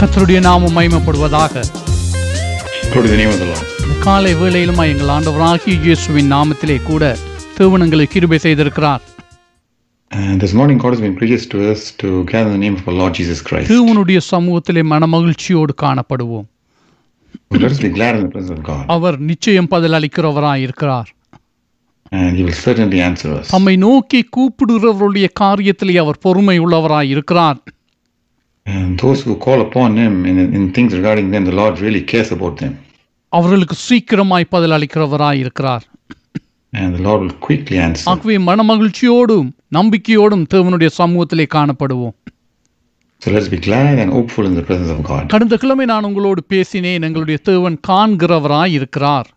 கர்த்தருடைய நாமம். இந்த காலை வேளையிலுமா எங்கள் ஆண்டவராகிய இயேசுவின் நாமத்திலே கூட தேவனங்களை கிருபை செய்திருக்கிறார் And this morning, God has been gracious to us to gather in the name of our Lord Jesus Christ. தேவனுடைய சமூகத்திலே மனமகிழ்ச்சியோடு காணப்படுவோம் So let us be glad in the presence of God, அவர் நிச்சயம் பதில் அளிக்கிறவராய் இருக்கிறார் and He will certainly answer us. தம்மை நோக்கி கூப்பிடுகிறவருடைய காரியத்திலே அவர் பொறுமை உள்ளவராய் இருக்கிறார் those who call upon Him in, in things regarding them, the Lord really cares about them. அவர்களுக்கு சீக்கிரமாய் பதில் அளிக்கிறவராய் இருக்கிறார் And the Lord will quickly answer. ஆகவே மனமகிழ்ச்சியோடும் நம்பிக்கையோடும் தேவனுடைய சமூகத்திலே காணப்படுவோம் So let us be glad and hopeful in the presence of God. கடந்த கிழமை நான் உங்களோடு பேசினேன் எங்களுடைய தேவன் காண்கிறவராய் இருக்கிறார்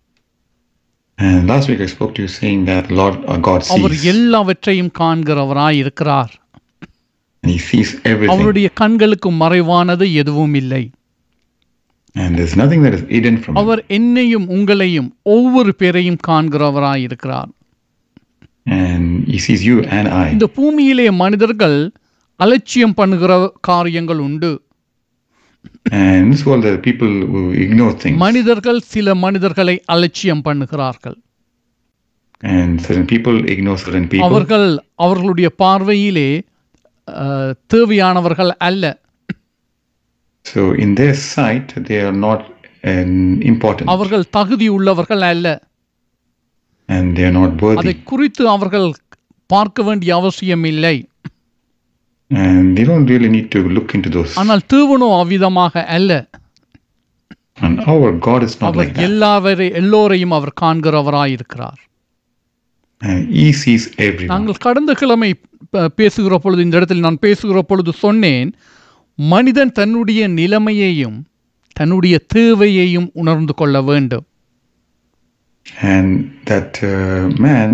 And last week I spoke to you saying that the Lord our God our sees, எல்லாவற்றையும் காண்கிறவராய் இருக்கிறார் அவருடைய கண்களுக்கு மறைவானது எதுவும் இல்லை And there's nothing that is hidden from Him. அவர் என்னையும் உங்களையும் ஒவ்வொரு பேரையும் காண்கிறவராய் இருக்கிறார் And He sees you and I. இந்த பூமியிலே மனிதர்கள் அலட்சியம் பண்ணுகிற காரியங்கள் உண்டு. மனிதர்கள் சில மனிதர்களை அலட்சியம் பண்ணுகிறார்கள் And certain people ignore certain people. அவர்கள் அவர்களுடைய பார்வையிலே தேவையானவர்கள் அல்ல So in their sight, they are not um, important. அவர்கள் தகுதி உள்ளவர்கள் அல்ல And they are not அதை worthy. குறித்து அவர்கள் பார்க்க வேண்டிய அவசியம் இல்லை And they don't really need to look into those. ஆனால் தேவனோ அவ்விதமாக அல்ல And our God is not like that. எல்லாவரை எல்லோரையும் அவர் காண்கிறவராய் இருக்கிறார் And He sees everyone. நாங்கள் கடந்த கிழமை பேசுகிற பொழுது இந்த இடத்தில் நான் பேசுகிற பொழுது சொன்னேன் மனிதன் தன்னுடைய நிலைமையையும் தன்னுடைய தேவையையும் உணர்ந்து கொள்ள வேண்டும். And that uh, man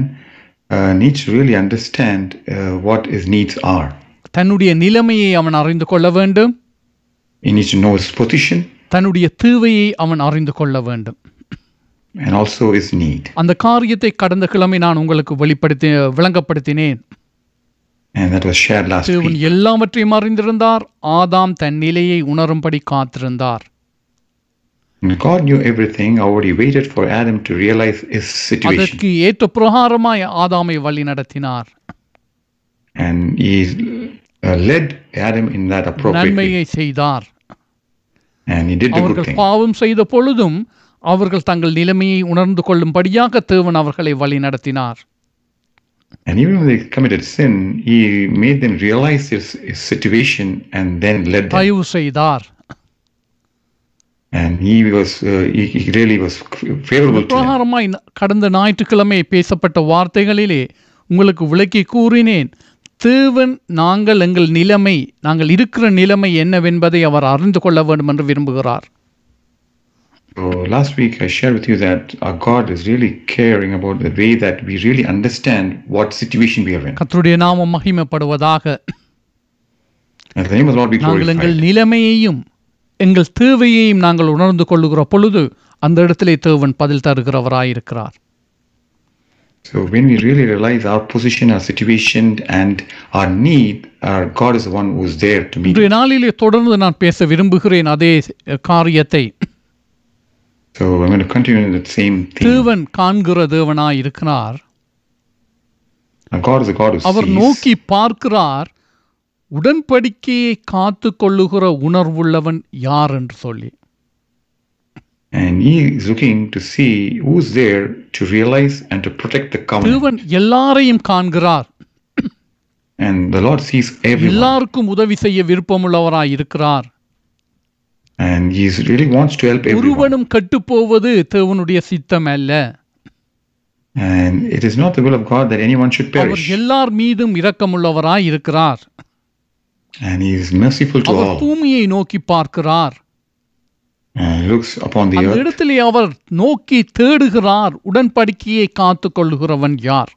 uh, needs to really understand uh, what his needs are. தன்னுடைய நிலைமையை அவன் அறிந்து கொள்ள வேண்டும். He needs to know his position. தன்னுடைய தேவையை அவன் அறிந்து கொள்ள வேண்டும். And also his need. அந்த காரியத்தை கடந்த கிழமை நான் உங்களுக்கு வெளிப்படுத்தி விளங்கப்படுத்தினேன் And that was shared last தேவன் week. எல்லாவற்றையும் அறிந்திருந்தார் ஆதாம் தன் நிலையை உணரும்படி காத்திருந்தார் God knew everything, already waited for Adam to realize his situation. அதற்கு ஏற்ற பிரகாரமாய் ஆதாமை வழி நடத்தினார் And he uh, led Adam in that appropriate. நன்மையை செய்தார் And he did the good thing. பாவம் செய்த பொழுதும் அவர்கள் தங்கள் நிலைமையை உணர்ந்து கொள்ளும்படியாக தேவன் அவர்களை வழி நடத்தினார் And even when they committed sin, he made them realize his, his situation and then led them. And he was, uh, he, he really was favorable to them. பிரகாரமாய் கடந்த ஞாயிற்றுக்கிழமை பேசப்பட்ட வார்த்தைகளிலே உங்களுக்கு விளக்கி கூறினேன் தேவன் நாங்கள் எங்கள் நிலைமை நாங்கள் இருக்கிற நிலைமை என்னவென்பதை அவர் அறிந்து கொள்ள வேண்டும் என்று விரும்புகிறார் So last week I shared with you that our God is really caring about the way that we really understand what situation we are in. கர்த்தருடைய நாமம் மகிமைப்படுவதாக And the name of the Lord be நாங்கள் எங்கள் glorified. நிலைமையையும் எங்கள் தேவையையும் நாங்கள் உணர்ந்து கொள்ளுகிற பொழுது அந்த இடத்திலே தேவன் பதில் தருகிறவராயிருக்கிறார் So when we really realize our position, our situation, and our need, our God is the one who is there to meet. இன்றைய நாளிலே தொடர்ந்து நான் பேச விரும்புகிறேன் அதே காரியத்தை So I'm going to continue in that same theme. தேவன் காண்கிற தேவனாய் இருக்கிறார் Our God is a God who our sees. நோக்கி பார்க்கிறார் உடன்படிக்கையை காத்து கொள்ளுகிற உணர்வுள்ளவன் யார் என்று சொல்லி And he is looking to see who's there to realize and to protect the covenant. தேவன் எல்லாரையும் காண்கிறார் And the Lord sees everyone. எல்லாருக்கும் உதவி செய்ய விருப்பமுள்ளவராய் இருக்கிறார் And he really wants to help everyone. ஒருவனும் கெட்டுப்போவது தேவனுடைய சித்தம் அல்ல And it is not the will of God that anyone should our perish. எல்லார் மீதும் இரக்கமுள்ளவராய் இருக்கிறார் And he is merciful to our all. பூமியை நோக்கி பார்க்கிறார் And he looks upon the அந்த earth. இடத்திலே அவர் நோக்கி தேடுகிறார் உடன்படிக்கையை காத்து கொள்ளுகிறவன் யார்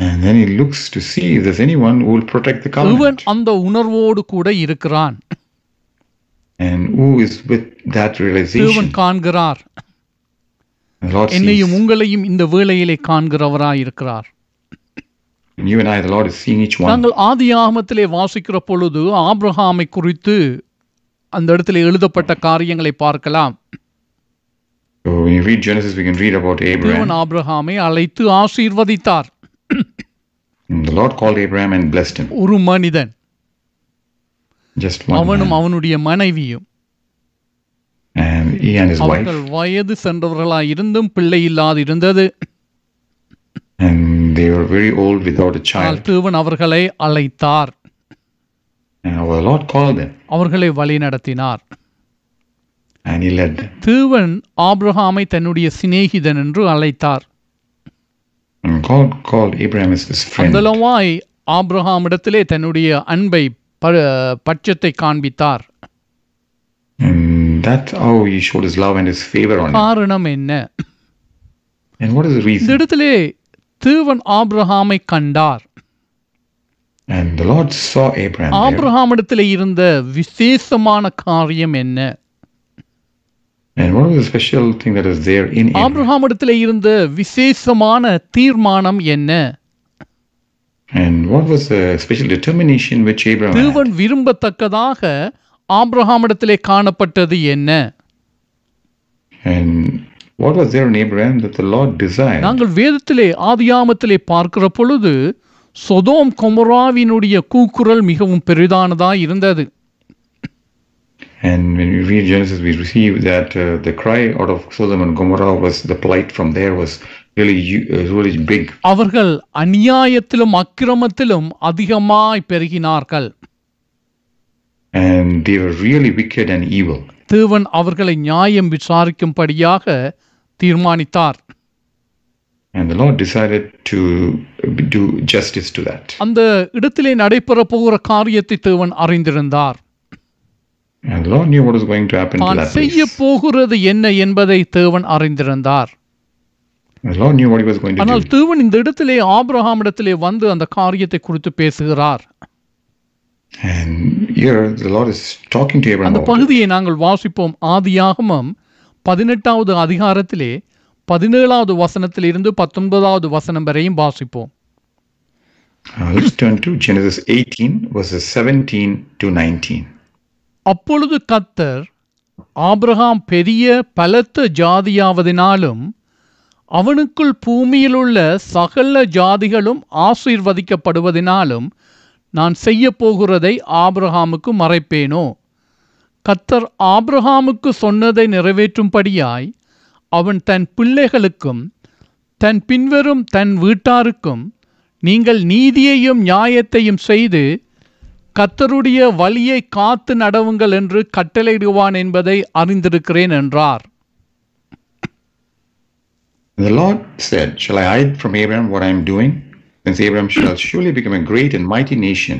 And then he looks to see if there's anyone who will protect the இவன் covenant. அந்த உணர்வோடு கூட இருக்கிறான் And who is with that தேவன் realization. காண்கிறார். என்னையும் உங்களையும் இந்த வேளையிலே காண்கிறவராய் இருக்கிறார் And you and I, the Lord is seeing each one. நாங்கள் ஆதி ஆகமத்திலே வாசிக்கிற பொழுது ஆபிரகாமை குறித்து அந்த இடத்துல எழுதப்பட்ட காரியங்களை பார்க்கலாம் So when you read Genesis, we can read about தேவன் Abraham. ஆபிரகாமை அழைத்து ஆசீர்வதித்தார் And the Lord called Abraham and blessed him. ஒரு மனிதன் அவனும். அவனுடைய மனைவியும். அவர்கள் வயது சென்றவர்களாய் இருந்தும் பிள்ளை இல்லாது இருந்தது And they were very old without a ஆனால் child. தேவன் அவர்களை அழைத்தார் அவர்களை வழி நடத்தினார். தேவன் ஆபிரகாமை தன்னுடைய சிநேகிதன் என்று அழைத்தார் ஆபிரகாமிடத்திலே தன்னுடைய அன்பை பட்சத்தை காண்பித்தார். காரணம் என்ன is இந்த? இடத்திலே தேவன் ஆபிரகாமை கண்டார் And the Lord saw Abraham. ஆபிரகாமிடத்திலே இருந்த விசேஷமான காரியம் என்ன And what was the special thing that was there in Abraham? ஆபிரகாமிடத்திலே இருந்த விசேஷமான தீர்மானம் என்ன And what was the special determination which Abraham had? தேவன் விரும்பத்தக்கதாக ஆபிரகாமிடத்திலே காணப்பட்டது என்ன And what was there in Abraham that the Lord desired? நாங்கள் வேதத்திலே ஆதியாமத்திலே பார்க்கிற பொழுது சொதோம் கொமராவினுடைய கூக்குரல் மிகவும் பெரிதானதாய் இருந்தது And when we read Genesis, we receive that uh, the cry out of Sodom and Gomorrah was the plight from there was uh. அவர்கள் அநியாயத்திலும் அக்கிரமத்திலும் அதிகமாய் பெருகினார்கள் And they were really wicked and evil. தேவன் அவர்களை நியாயம் விசாரிக்கும்படியாக தீர்மானித்தார் And the Lord decided to do justice to that. அந்த இடத்திலே நடைபெற போகிற காரியத்தை தேவன் அறிந்திருந்தார் And the Lord knew what was going to happen to தான் that செய்ய. போகிறது என்ன என்பதை தேவன் அறிந்திருந்தார் Lord knew what he was going to ஆனால் do. தேவன் இந்த இடத்திலே ஆபிரகாமிடத்திலே வந்து அந்த காரியத்தை குறித்து பேசுகிறார் And here the Lord is talking to Abraham அந்த about it. பகுதியை நாங்கள் வாசிப்போம் ஆதியாகமம் பதினெட்டாவது அதிகாரத்திலே பதினேழாவது வசனத்திலிருந்து பத்தொன்பதாவது வசனம் வரையும் வாசிப்போம் Uh, let's turn to Genesis 18, verses 17 to 19. அப்பொழுது கத்தர் ஆபிரகாம் பெரிய பலத்த ஜாதியாவதினாலும் அவனுக்குள் பூமியிலுள்ள சகல ஜாதிகளும் ஆசீர்வதிக்கப்படுவதினாலும் நான் செய்ய போகிறதை ஆபிரகாமுக்கு மறைப்பேனோ? கத்தர் ஆபிரகாமுக்கு சொன்னதை நிறைவேற்றும்படியாய் அவன் தன் பிள்ளைகளுக்கும் தன் பின்வரும் தன் வீட்டாருக்கும் நீங்கள் நீதியையும் நியாயத்தையும் செய்து கத்தருடைய வழியை காத்து நடவுங்கள் என்று கட்டளையிடுவான் என்பதை அறிந்திருக்கிறேன் என்றார். The Lord said, Shall I hide from Abraham what I am doing? Since Abraham shall surely become a great and mighty nation,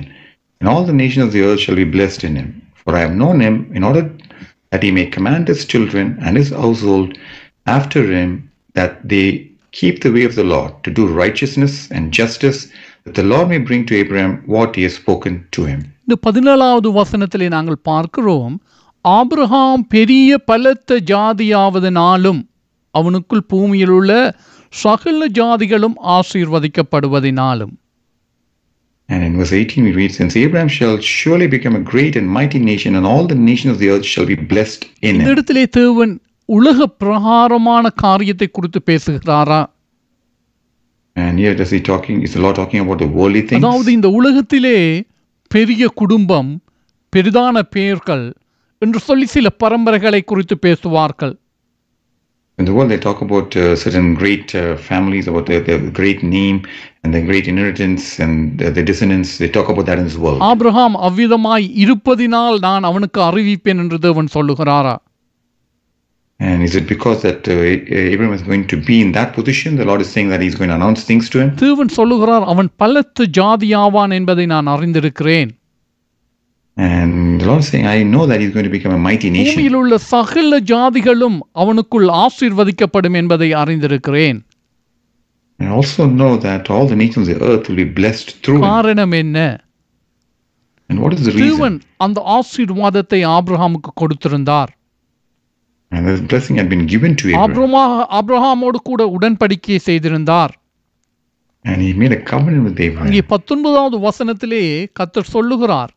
and all the nations of the earth shall be blessed in him. For I have known him in order that he may command his children and his household after him, that they keep the way of the Lord, to do righteousness and justice, that the Lord may bring to Abraham what he has spoken to him. இந்த பதினேழாவது வசனத்திலே நாங்கள் பார்க்கிறோம் Abraham பெரிய பலத்த ஜாதியாவதனாலும் அவனுக்குள் பூமியில் உள்ள சகல ஜாதிகளும் ஆசீர்வதிக்கப்படுவதினாலும் And in verse 18 we read, Since Abraham shall surely become a great and mighty nation, and all the nations of the earth shall be blessed in him. இடத்திலே தேவன் உலக பிரகாரமான காரியத்தை குறித்து பேசுகிறாரா And here does he talking, is the Lord talking about the worldly things? அதாவது இந்த உலகத்திலே பெரிய குடும்பம் பெரிதான பெயர்கள் என்று சொல்லி சில பரம்பரைகளை குறித்து பேசுவார்கள் In the world, they talk about uh, certain great uh, families, about their, their great name and their great inheritance and their, their descendants. They talk about that in this world. Abraham அவ்விதமாய் இருப்பதினால் நான் அவனுக்கு அறிவிப்பேன் என்று தேவன் சொல்லுகிறாரா And is it because that uh, Abraham is going to be in that position? The Lord is saying that He's going to announce things to him. தேவன் சொல்லுகிறார் அவன் பலத்து ஜாதியாவான் என்பதை நான் அறிந்திருக்கிறேன் And the Lord is saying, I know that He's going to become a mighty nation. பூமியில் உள்ள சகல ஜாதிகளும் அவனுக்குள் ஆசீர்வதிக்கப்படும் என்பதை அறிந்திருக்கிறேன் I also know that all the nations of the earth will be blessed through him. காரணம் என்ன And what is the reason? தேவன் அந்த ஆசீர்வாதத்தை ஆபிரகாமுக்கு கொடுத்திருந்தார் And this blessing had been given to Abraham. ஆபிரகாமோடு கூட உடன்படிக்கை செய்திருந்தார் And he made a covenant with Abraham. இங்கே பத்தொன்பதாவது வசனத்திலே கத்தர் சொல்லுகிறார்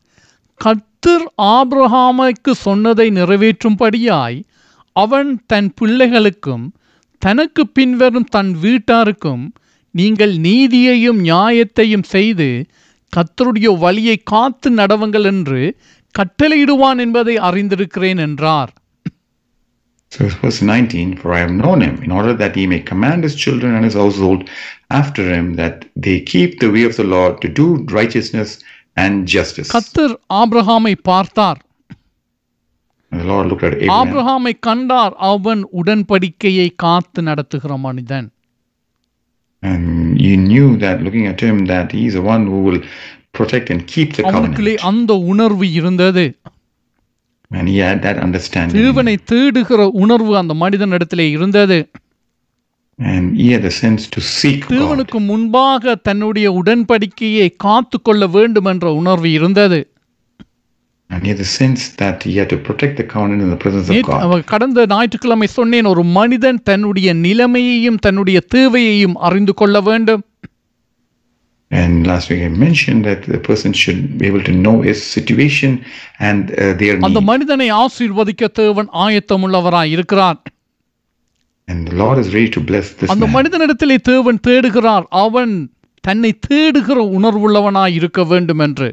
கட் கத்தர் ஆபிரகாமுக்கு சொன்னதை நிறைவேற்றும்படியாய் அவன் தன் பிள்ளைகளுக்கும் தனக்கு பின்வரும் தன் வீட்டாருக்கும் நீங்கள் நீதியையும் நியாயத்தையும் செய்து கத்தருடைய வழியை காத்து நடவுங்கள் என்று கட்டளையிடுவான் என்பதை அறிந்திருக்கிறேன் என்றார் So verse 19, For I have known him, in order that he may command his children and his household after him, that they keep the way of the Lord to do righteousness and justice. கத்தர் ஆபிரகாமை பார்த்தார் And the Lord looked at Abraham, ஆபிரகாமை கண்டார் அவன் உடன்படிக்கையை காத்து நடத்துகிற மனிதன் and he knew that looking at him, that he is the one who will protect and keep the அவனுக்குள்ளே covenant. அந்த உணர்வு இருந்தது And he had that understanding. தேவனை தேடுகிற உணர்வு அந்த மனிதனிடத்திலே இருந்தது தேவனுக்கு முன்பாக தன்னுடைய உடன்படிக்கையை காத்து கொள்ள வேண்டும் என்ற உணர்வு இருந்தது And he had the sense that he had to protect the covenant in the presence of நேற்று- God. அவ- கடந்த ஞாயிற்றுக்கிழமை சொன்னேன் ஒரு மனிதன் தன்னுடைய நிலைமையையும் தன்னுடைய தேவையையும் அறிந்து கொள்ள வேண்டும் And last week I mentioned that the person should be able to know his situation and uh, their அந்த need. மனிதனை ஆசீர்வதிக்க தேவன் ஆயத்தமுள்ளவராய் இருக்கிறார் And the Lord is ready to bless this அந்த man. மனிதனிடத்திலே தேவன் தேடுகிறார் அவன் தன்னை தேடுகிற உணர்வுள்ளவனாய் இருக்க வேண்டும் என்று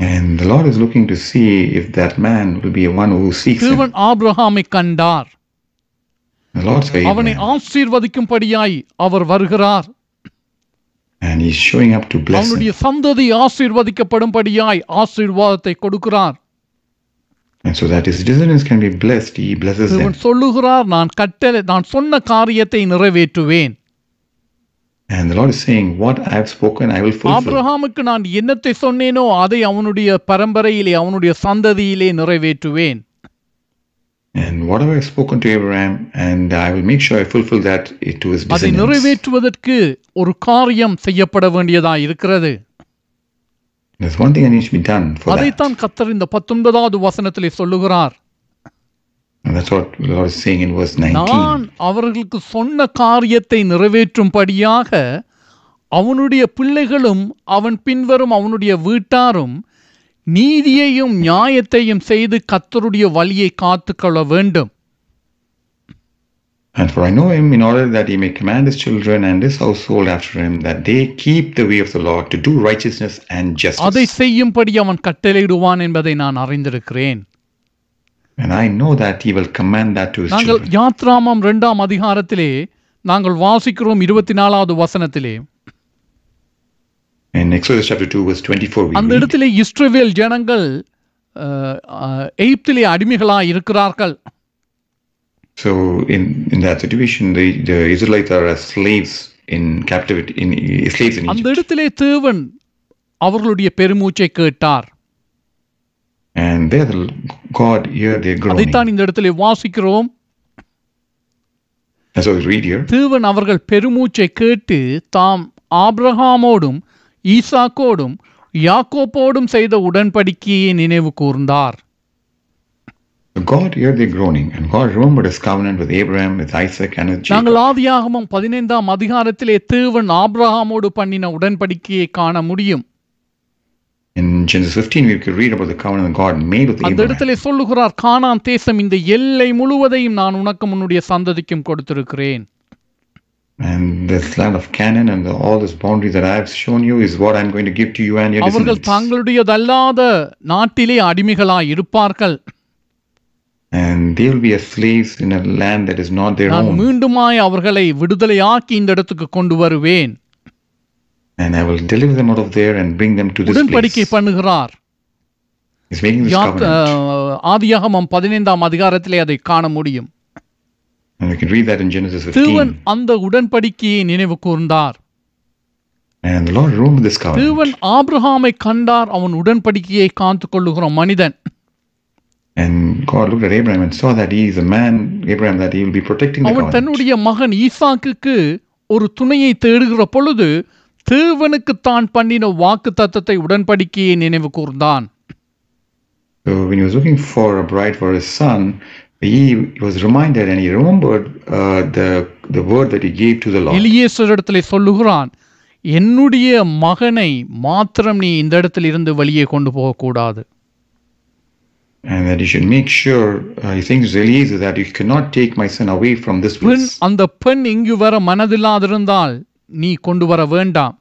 And the Lord is looking to see if that man will be one who seeks him. தேவன் ஆபிரகாமை கண்டார் The Lord said, அவனை ஆசீர்வதிக்கும்படியாய் அவர் வருகிறார் and he's showing up to bless அவனுடைய him. சந்ததி ஆசீர்வதிக்கப்படும்படியாய் ஆசீர்வாதத்தை கொடுக்கிறார் And so that his descendants can be blessed, he blesses them. தேவன் சொல்லுகிறார் நான் கட்டளை நான் சொன்ன காரியத்தை நிறைவேற்றுவேன் And the Lord is saying, What I have spoken, I will fulfill. ஆபிரகாமுக்கு நான் என்னத்தை சொன்னேனோ அதை அவனுடைய பரம்பரையிலே அவனுடைய சந்ததியிலே நிறைவேற்றுவேன் And whatever I have spoken to Abraham, and I will make sure I fulfill that to his அதை descendants. நிறைவேற்றுவதற்கு ஒரு காரியம் செய்யப்பட வேண்டியதாய் இருக்கிறது There's one thing that needs to be done for that. அதைத்தான் கத்தர் இந்த பத்தொன்பதாவது வசனத்திலே சொல்லுகிறார் And that's what the Lord is saying in verse 19. நான் அவர்களுக்கு சொன்ன காரியத்தை நிறைவேற்றும்படியாக அவனுடைய பிள்ளைகளும் அவன் பின்வரும் அவனுடைய வீட்டாரும் நீதியையும் நியாயத்தையும் செய்து கத்தருடைய வழியை காத்துக்கொள்ள வேண்டும் And for I know him in order that he may command his children and his household after him, that they keep the way of the Lord to do righteousness and அதை justice. செய்யும்படி அவன் கட்டளையிடுவான் என்பதை நான் அறிந்திருக்கிறேன் And I know that he will command that to his நாங்கள் children. யாத்ராமம் இரண்டாம் அதிகாரத்திலே நாங்கள் வாசிக்கிறோம் இருபத்தி நாலாவது வசனத்திலே In Exodus chapter 2, verse 24, we அந்த read, இடத்திலே இஸ்ரவேல் ஜனங்கள் அஹ், அஹ், எகிப்திலே அடிமைகளாய் இருக்கிறார்கள் So in, in that situation, the, the Israelites are as slaves in captivity, in slaves in அந்த Egypt. இடத்திலே தேவன் அவர்களுடைய பெருமூச்சை கேட்டார் And there, the God here, they're groaning. அதைத்தான் இந்த இடத்திலே வாசிக்கிறோம் And so we read here, தேவன் அவர்கள் பெருமூச்சை கேட்டு தாம் ஆபிரகாமோடும் ஈசாக்கோடும் யாக்கோப்போடும் செய்த உடன்படிக்கையை நினைவு கூர்ந்தார் God here they're groaning, and God remembered his covenant with Abraham, with Isaac, and with Jacob. நாங்கள் ஆதியாகமம் பதினைந்தாம் அதிகாரத்திலே தேவன் ஆபிரகாமோடு பண்ணின உடன்படிக்கையை காண முடியும் In Genesis 15, we could read about the covenant God made with அந்த Abraham. இடத்திலே சொல்லுகிறார் கானான் தேசம் இந்த எல்லை முழுவதையும் நான் உனக்கு முன்னுடைய சந்ததிக்கும் கொடுத்திருக்கிறேன் And this land of Canaan and the, all this boundary that I have shown you is what I'm going to give to you and your அவர்கள். தங்களுடையதல்லாத நாட்டிலே அடிமைகளாய் இருப்பார்கள் நான். மீண்டுமாய் அவர்களை விடுதலையாக்கி இந்த இடத்துக்கு கொண்டு வருவேன் And I will deliver them out of there and bring them to this உடன்படிக்கை place. பண்ணுகிறார் ஆதியாகமம் பதினைந்தாம் அதிகாரத்திலே அதை காண முடியும் And we can read that in Genesis தேவன் 15. அந்த உடன்படிக்கையை நினைவு கூர்ந்தார் And the Lord remembered this covenant. தேவன் ஆபிரகாமை கண்டார் அவன் உடன்படிக்கையை காத்து கொள்ளுகிற மனிதன் And God looked at Abraham and saw that he is a man, Abraham, that he will be protecting the அவன். தன்னுடைய மகன் ஈசாக்குக்கு ஒரு துணையை தேடுகிற பொழுது தேவனுக்கு தான் பண்ணின வாக்கு தத்தத்தை உடன்படிக்கையை நினைவு கூர்ந்தான் So when he was looking for a bride for his son, he was reminded and he remembered uh, the the word that he gave to the Lord. எலியேசரிடத்திலே சொல்லுகிறான் என்னுடைய மகனை மாத்திரம் நீ இந்த இடத்தில் இருந்து வெளியே கொண்டு போகக்கூடாது And that you should make sure, uh, he thinks Eliezer that you cannot take my son away from this பெண் place. அந்த பெண் இங்கு வர மனதில்லாதிருந்தால் நீ கொண்டு வர வேண்டாம்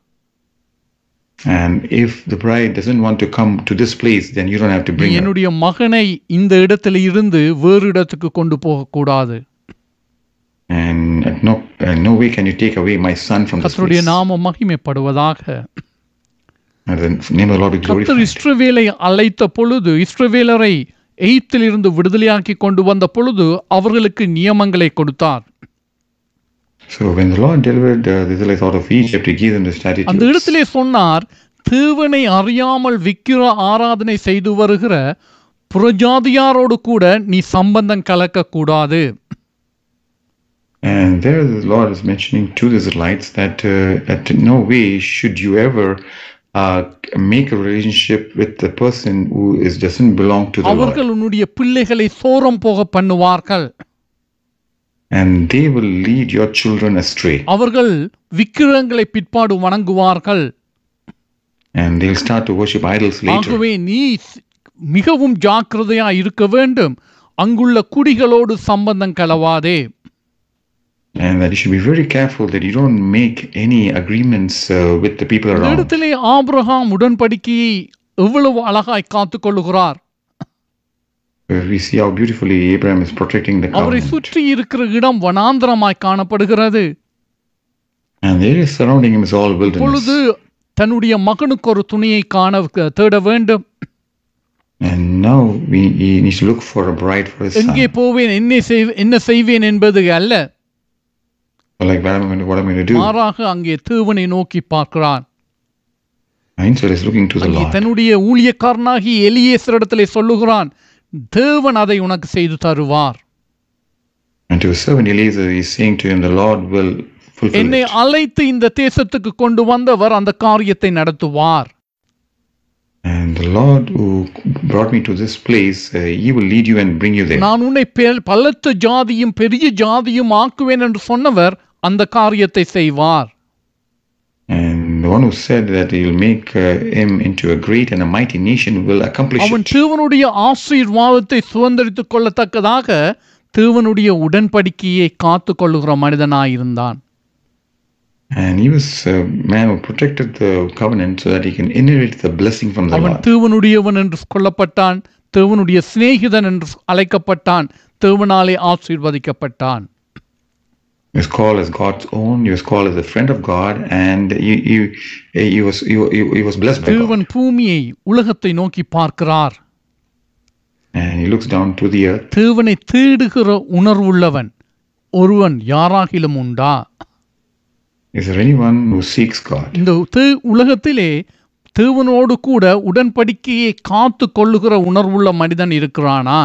And if the bride doesn't want to come to this place, then you don't have to நீ bring her. என்னுடைய மகனை இந்த இடத்துல இருந்து வேறு இடத்துக்கு கொண்டு போகக்கூடாது And at no, uh, no way can you take away my son from this கர்த்தருடைய place. நாமம் மகிமைப்படுவதாக And the name of the Lord be கர்த்தர் glorified. இஸ்ரவேலை அழைத்த பொழுது இஸ்ரவேலரை எய்த்திலிருந்து விடுதலையாக்கி கொண்டு வந்த பொழுது அவர்களுக்கு நியமங்களை கொடுத்தார் uh, அந்த. இடத்திலே சொன்னார் தேவனை அறியாமல் விக்கிர ஆராதனை செய்து வருகிற புறஜாதியாரோடு கூட நீ சம்பந்தம் கலக்கக்கூடாது And there the Lord is mentioning to the Israelites that uh, in no way should you ever uh, make a relationship with the person who is doesn't belong to the Lord. அவர்கள் உன்னுடைய பிள்ளைகளை சோரம் போக பண்ணுவார்கள் And they will lead your children astray. அவர்கள் விக்கிரங்களை பிற்பாடு வணங்குவார்கள் And they'll start to worship idols later. ஆகவே நீ மிகவும் ஜாக்கிரதையா இருக்க வேண்டும் அங்குள்ள குடிகளோடு சம்பந்தம் கலவாதே And that you should be very careful that you don't make any agreements uh, with the people இந்த around. இடத்திலே ஆபிரகாம் உடன்படிக்கையை எவ்வளவு அழகாய் காத்துக் கொள்ளுகிறார் Uh, We see how beautifully Abraham is protecting the அவரை covenant. சுற்றி இருக்கிற இடம் வனாந்திரமாய் காணப்படுகிறது And the area surrounding him is all இப்பொழுது wilderness. தன்னுடைய மகனுக்கு ஒரு துணியை காண தேட வேண்டும் And now we, he needs to look for a bride for his எங்கே son. போவேன் என்ன செய் என்ன செய்வேன் என்பது அல்ல Like what am I going to, what am I going to do? மாறாக அங்கே தேவனை நோக்கி பார்க்கிறான் Instead is looking to the அங்கே Lord. தன்னுடைய ஊழியக்காரனாகி எலியேசரிடத்திலே சொல்லுகிறான் தேவன் அதை உனக்கு செய்து தருவார் And to his servant Eliezer, he's saying to him, the Lord will fulfill என்னை it. அழைத்து இந்த தேசத்துக்கு கொண்டு வந்தவர் அந்த காரியத்தை நடத்துவார் And the Lord who brought me to this place, uh, he will lead you and bring you there. நான் உன்னை பெ- பலத்த ஜாதியும் பெரிய ஜாதியும் ஆக்குவேன் என்று சொன்னவர் அந்த காரியத்தை செய்வார் And the one who said that he will make uh, him into a great and a mighty nation will accomplish அவன் it. தேவனுடைய ஆசீர்வாதத்தை சுதந்திரித்துக் கொள்ளத்தக்கதாக தேவனுடைய உடன்படிக்கையை காத்து கொள்ளுகிற மனிதனாயிருந்தான் And he was a man who protected the covenant so that he can inherit the blessing from the அவன் Lord. தேவனுடையவன் என்று கொள்ளப்பட்டான் தேவனுடைய சிநேகிதன் என்று அழைக்கப்பட்டான் தேவனாலே ஆசீர்வதிக்கப்பட்டான் Was called as God's own. Was called as a friend of God, and he, he, he was he, he, he was blessed by God. தேவன் பூமியை உலகத்தை நோக்கி பார்க்கிறார் And he looks down to the earth, தேவனை தேடுகிற உணர்வுள்ளவன் ஒருவன் யாராகிலும் உண்டா Is there anyone who seeks God? இந்த உலகத்திலே தேவனோடு கூட உடன்படிக்கையை காத்து கொள்ளுகிற உணர்வுள்ள மனிதன் இருக்கிறானா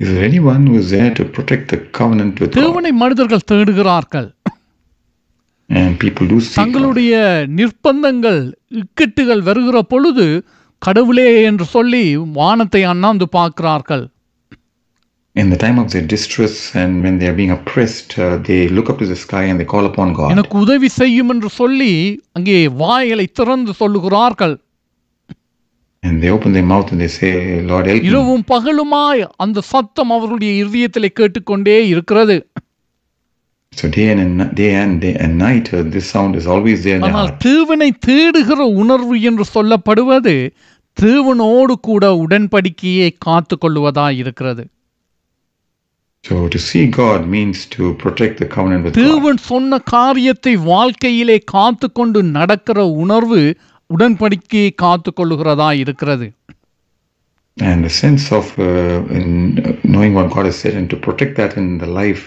Is there anyone who is there to protect the covenant with God? தேவனை மனிதர்கள் தேடுகிறார்கள் And people do seek God. தங்களுடைய நிர்பந்தங்கள் இக்கட்டுகள் வருகிற பொழுது கடவுளே என்று சொல்லி வானத்தை அண்ணாந்து பார்க்கிறார்கள் In the time of their distress and when they are being oppressed, uh, they look up to the sky and they call upon God. எனக்கு உதவி செய்யும் என்று சொல்லி அங்கே வாய்களை திறந்து சொல்லுகிறார்கள் And they open their mouth and they say, Lord, help me. இரவும் பகலுமாய் அந்த சத்தம் அவர்களுடைய இருதயத்திலே கேட்டுக்கொண்டே இருக்கிறது So day and, and day and day and night, uh, this sound is always there in their ஆனால் heart. தேவனை தேடுகிற உணர்வு என்று சொல்லப்படுவது தேவனோடு கூட உடன்படிக்கையை காத்து கொள்வதாய் இருக்கிறது So to see God means to protect the covenant with God. தேவன் சொன்ன காரியத்தை வாழ்க்கையிலே காத்து கொண்டு நடக்கிற உணர்வு உடன்படிக்கையை காத்து கொள்ளுகிறதா இருக்கிறது And the sense of uh, in knowing what God has said and to protect that in the life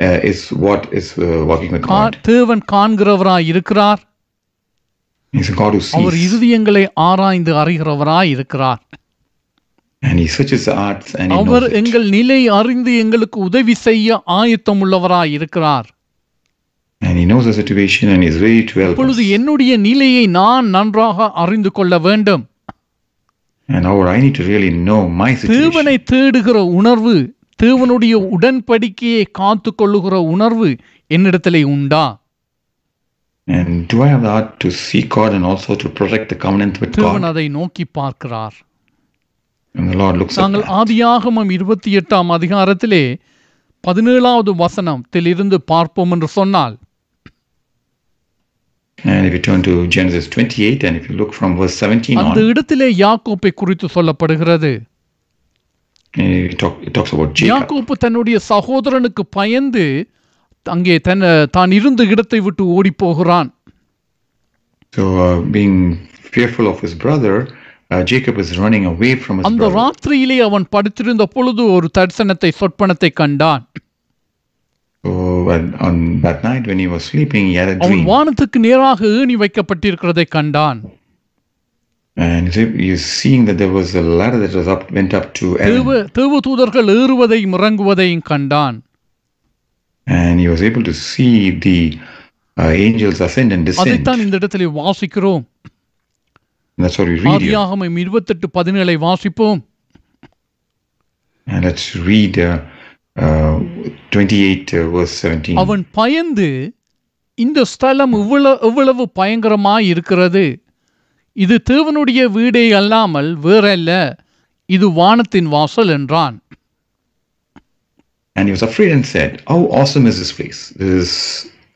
uh, is what is uh, walking with God. தேவன் காண்கிறவராய் இருக்கிறார் He's a God who our sees இருதயங்களை ஆராய்ந்து அறிகிறவராய் இருக்கிறார் and He searches the hearts and He அவர். எங்கள் நிலை அறிந்து எங்களுக்கு உதவி செய்ய ஆயத்தம் உள்ளவராய் இருக்கிறார் இப்பொழுது என்னுடைய நிலையை நான் நன்றாக அறிந்து கொள்ள வேண்டும் And now I need to really know my situation. தேவனை தேடுகிற உணர்வு தேவனுடைய உடன்படிக்கையை காத்து கொள்ளுகிற உணர்வு என்னிடத்திலே உண்டா And do I have the heart to seek God and also to protect the covenant with God? அதை நோக்கி பார்க்கிறார் நாங்கள். ஆதியாகமம் இருபத்தி எட்டாம் அதிகாரத்திலே பதினேழாவது வசனத்தில் இருந்து பார்ப்போம் என்று சொன்னால் And if you turn to Genesis 28, and if you look from verse 17 அந்த on, இடத்திலே யாக்கோப்பை குறித்து சொல்லப்படுகிறது and it, talk, it talks about Jacob. யாக்கோப்பு தன்னுடைய சகோதரனுக்கு பயந்து அங்கே தன் தான் இருந்த இடத்தை விட்டு ஓடி போகிறான் So, uh, being fearful of his brother, uh, Jacob is running away from his அந்த brother. ராத்திரியிலே அவன் படுத்திருந்த பொழுது ஒரு தரிசனத்தை சொற்பனத்தை கண்டான் அவன் dream. வானத்துக்கு நேராக ஏணி வைக்கப்பட்டிருக்கிறதை கண்டான் And he's- he's seeing that there was a ladder that was up, went up to தேவ heaven. தேவ தூதர்கள் ஏறுவதையும் இறங்குவதையும் கண்டான் And he was able to see the uh, angels ascend and descend. அதைத்தான் இந்த இடத்திலே வாசிக்கிறோம் And that's what we read here. ஆதியாகமம் இருபத்தெட்டு பதினேழை வாசிப்போம் And let's read uh, uh, 28 uh, verse 17. அவன் பயந்து இந்த ஸ்தலம் இவ்வளவு எவ்வளவு பயங்கரமாய் இருக்கிறது இது தேவனுடைய வீடே அல்லாமல் வேறல்ல இது வானத்தின் வாசல் என்றான் And he was afraid and said, How awesome is this place? This is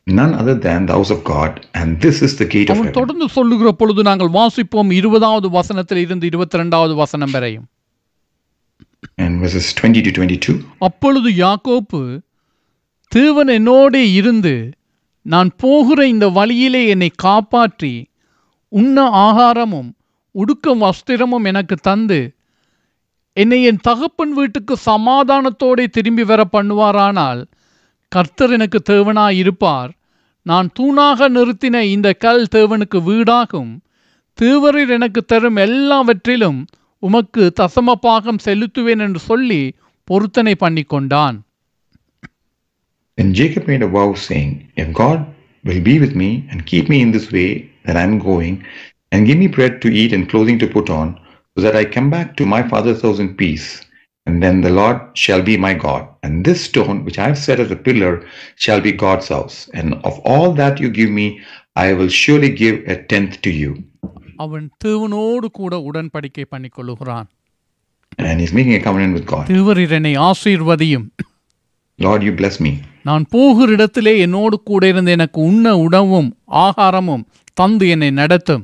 none other than the house of God, and this is the gate of heaven. தொடர்ந்து சொல்லுகிற பொழுது நாங்கள் வாசிப்போம் இருபதாவது வசனத்தில் இருந்து இருபத்தி ரெண்டாவது வசனம் வரையும் And verses 20 to 22. அப்பொழுது யாக்கோப்பு தேவன் என்னோடே இருந்து நான் போகிற இந்த வழியிலே என்னை காப்பாற்றி உண்ண ஆகாரமும் உடுக்க வஸ்திரமும் எனக்கு தந்து என்னை என் தகப்பன் வீட்டுக்கு சமாதானத்தோடே திரும்பி வர பண்ணுவாரானால் கர்த்தர் எனக்கு தேவனாய் இருப்பார் நான் தூணாக நிறுத்தின இந்த கல் தேவனுக்கு வீடாகும். தேவரில் எனக்கு தரும் எல்லாவற்றிலும் உமக்கு தசம பாகம் செலுத்துவேன் என்று சொல்லி பொருத்தனை பண்ணி கொண்டான் Then Jacob made a vow, saying, If God will be with me and keep me in this way that I am going, and give me bread to eat and clothing to put on, so that I come back to my father's house in peace, and then the Lord shall be my God, and this stone which I have set as a pillar shall be God's house, and of all that you give me, I will surely give a tenth to you. அவன் தேவனோடு கூட உடன்படிக்கை பண்ணிக் கொள்ளுகிறான் And he's making a covenant with God. தேவரீர் என்னை ஆசீர்வதியும் Lord, you bless me. நான் போகிற இடத்திலே என்னோடு கூட இருந்து எனக்கு உண்ண உணவும் ஆகாரமும் தந்து என்னை நடத்தும்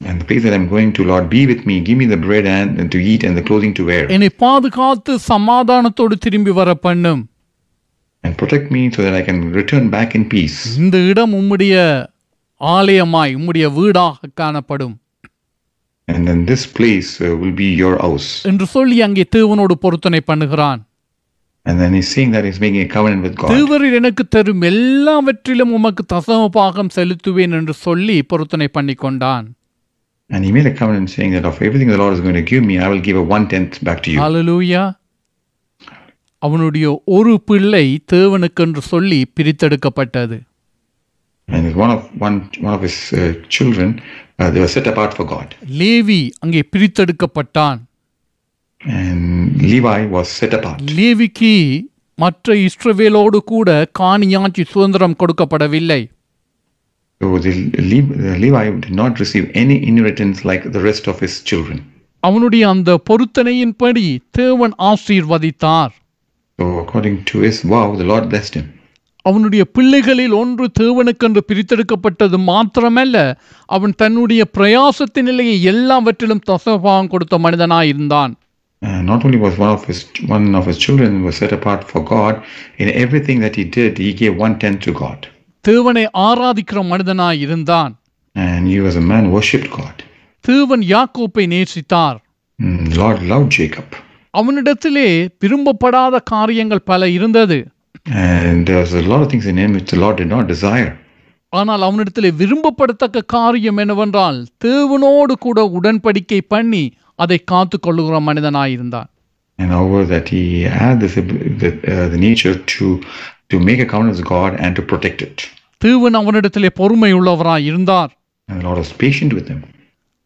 And the place that I'm going to, Lord, be with me. Give me the bread and, and to eat and the clothing to wear. என்னை பாதுகாத்து சமாதானத்தோடு திரும்பி வர பண்ணும் And protect me so that I can return back in peace. இந்த இடம் உம்முடைய ஆலயமாய் உம்முடைய வீடாக காணப்படும் And then this place uh, will be your house. என்று சொல்லி அங்கே தேவனோடு பொருத்தனை பண்ணுகிறான் And then he's saying that he's making a covenant with God. தேவரீர் எனக்கு தரும் எல்லாவற்றிலும் உமக்கு தசம பாகம் செலுத்துவேன் என்று சொல்லி பொருத்தனை பண்ணி கொண்டான் And he made a covenant saying that of everything the Lord is going to give me, I will give a one tenth back to you. ஹalleluya அவனுடைய ஒரு பிள்ளை தேவனுக்கென்று சொல்லி பிரித்தெடுக்கப்பட்டது And one of one one of his uh, children, uh, they were set apart for God. Levi அங்கே பிரித்தெடுக்கப்பட்டான் And Levi was set apart. லேவிக்கு மற்ற இஸ்ரவேலோடு கூட காணியாட்சி சுதந்திரம் கொடுக்கப்படவில்லை So the Le- the Levi did not receive any inheritance like the rest of his children. அவனுடைய அந்த பொருத்தனையின்படி தேவன் ஆசீர்வதித்தார் So according to his vow, the Lord blessed him. அவனுடைய பிள்ளைகளில் ஒன்று தேவனுக்கென்று பிரித்தெடுக்கப்பட்டது மாத்திரமல்ல அவன் தன்னுடைய பிரயாசத்தினிலேயே எல்லாவற்றிலும் தசபாகம் கொடுத்த மனிதனாய் இருந்தான். Uh, not only was one of his one of his children was set apart for God, in everything that he did, he gave one tenth to God, தேவனை ஆராதிக்கிற மனிதனாய் இருந்தான். And he was a man who worshipped God. தேவன் யாக்கோப்பை நேசித்தார். Mm, Lord loved Jacob, அவனிடத்திலே விரும்பப்படாத காரியங்கள் பல இருந்தது. and there was a lot of things in him which the Lord did not desire. ஆனால் அவனிடத்திலே விரும்பப்படத்தக்க காரியம் என்னவென்றால் தேவனோடு கூட உடன்படிக்கை பண்ணி அதை காத்து கொள்ளுகிற மனிதனாயிருந்தான் And however, that he had this ab- the, uh, the nature to to make a covenant with God and to protect it, தேவன் அவனிடத்திலே பொறுமை உள்ளவராய் இருந்தார் and the Lord was patient with him,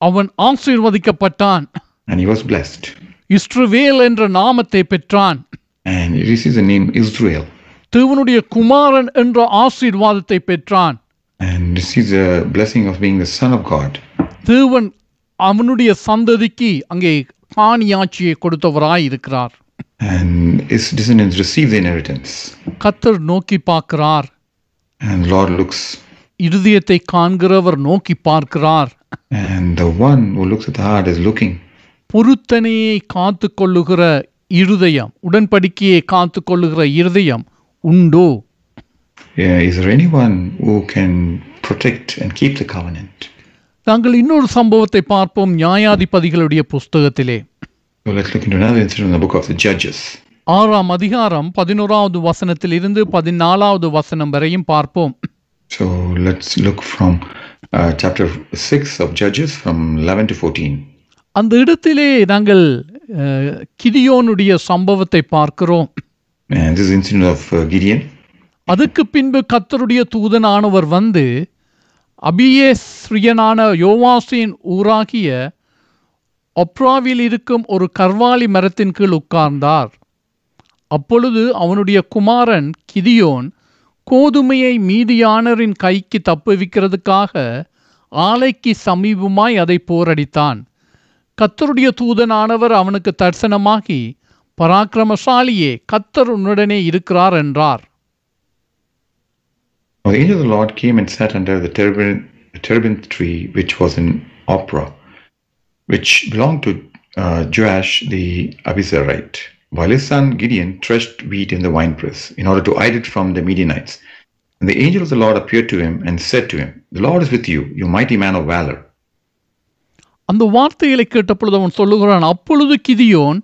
அவன் ஆசீர்வதிக்கப்பட்டான் and he was blessed, இஸ்ரவேல் என்ற நாமத்தை பெற்றான் and he received the name Israel, தேவனுடைய குமாரன் என்ற ஆசீர்வாதத்தை பெற்றான் and receives the blessing of being the son of God. தேவன் அவனுடைய சந்ததிக்கு அங்கே காணியாட்சியை கொடுத்தவராய் இருக்கிறார் and his descendants receive the inheritance. கத்தர் நோக்கி பார்க்கிறார் And Lord looks, இருதயத்தை காண்கிறவர் நோக்கி பார்க்கிறார் and the one who looks at the heart is looking. பொருத்தனையை காத்து கொள்ளுகிற இருதயம் உடன்படிக்கையை காத்து கொள்ளுகிற இருதயம் உண்டோ Yeah, is there anyone who can protect and keep the covenant? நாங்கள் இன்னொரு சம்பவத்தை பார்ப்போம் நியாயாதிபதிகளுடைய புஸ்தகத்திலே. ஆறாம் அதிகாரம் பதினோராவது வசனத்திலிருந்து பதினாலாவது வசனம் வரையும் பார்ப்போம் So let's look from uh, chapter 6 of Judges from 11 to 14. அந்த இடத்திலே நாங்கள் கிதியோனுடைய சம்பவத்தை பார்க்கிறோம் And this is incident of uh, Gideon. அதுக்கு பின்பு கத்தருடைய தூதனானவர் வந்து அபியேஸ்ரியனான யோவாசின் ஊராகிய ஒப்ராவில் இருக்கும் ஒரு கர்வாலி மரத்தின் கீழ் உட்கார்ந்தார் அப்பொழுது அவனுடைய குமாரன் கிதியோன் கோதுமையை மீதியானரின் கைக்கு தப்புவிக்கிறதுக்காக ஆலைக்கு சமீபமாய் அதை போரடித்தான் கத்தருடைய தூதனானவர் அவனுக்கு தரிசனமாகி பராக்கிரமசாலியே கத்தர் உன்னுடனே இருக்கிறார் என்றார் the angel of the Lord came and sat under the terebinth, terebinth tree which was in Opera, which belonged to uh, Joash the Abizarite, while his son Gideon threshed wheat in the winepress in order to hide it from the Midianites. And the angel of the Lord appeared to him and said to him, The Lord is with you, you mighty man of valor. அந்த வார்த்தைகளை கேட்டபொழுது அவன் சொல்லுகிறான் அப்பொழுது கிதியோன்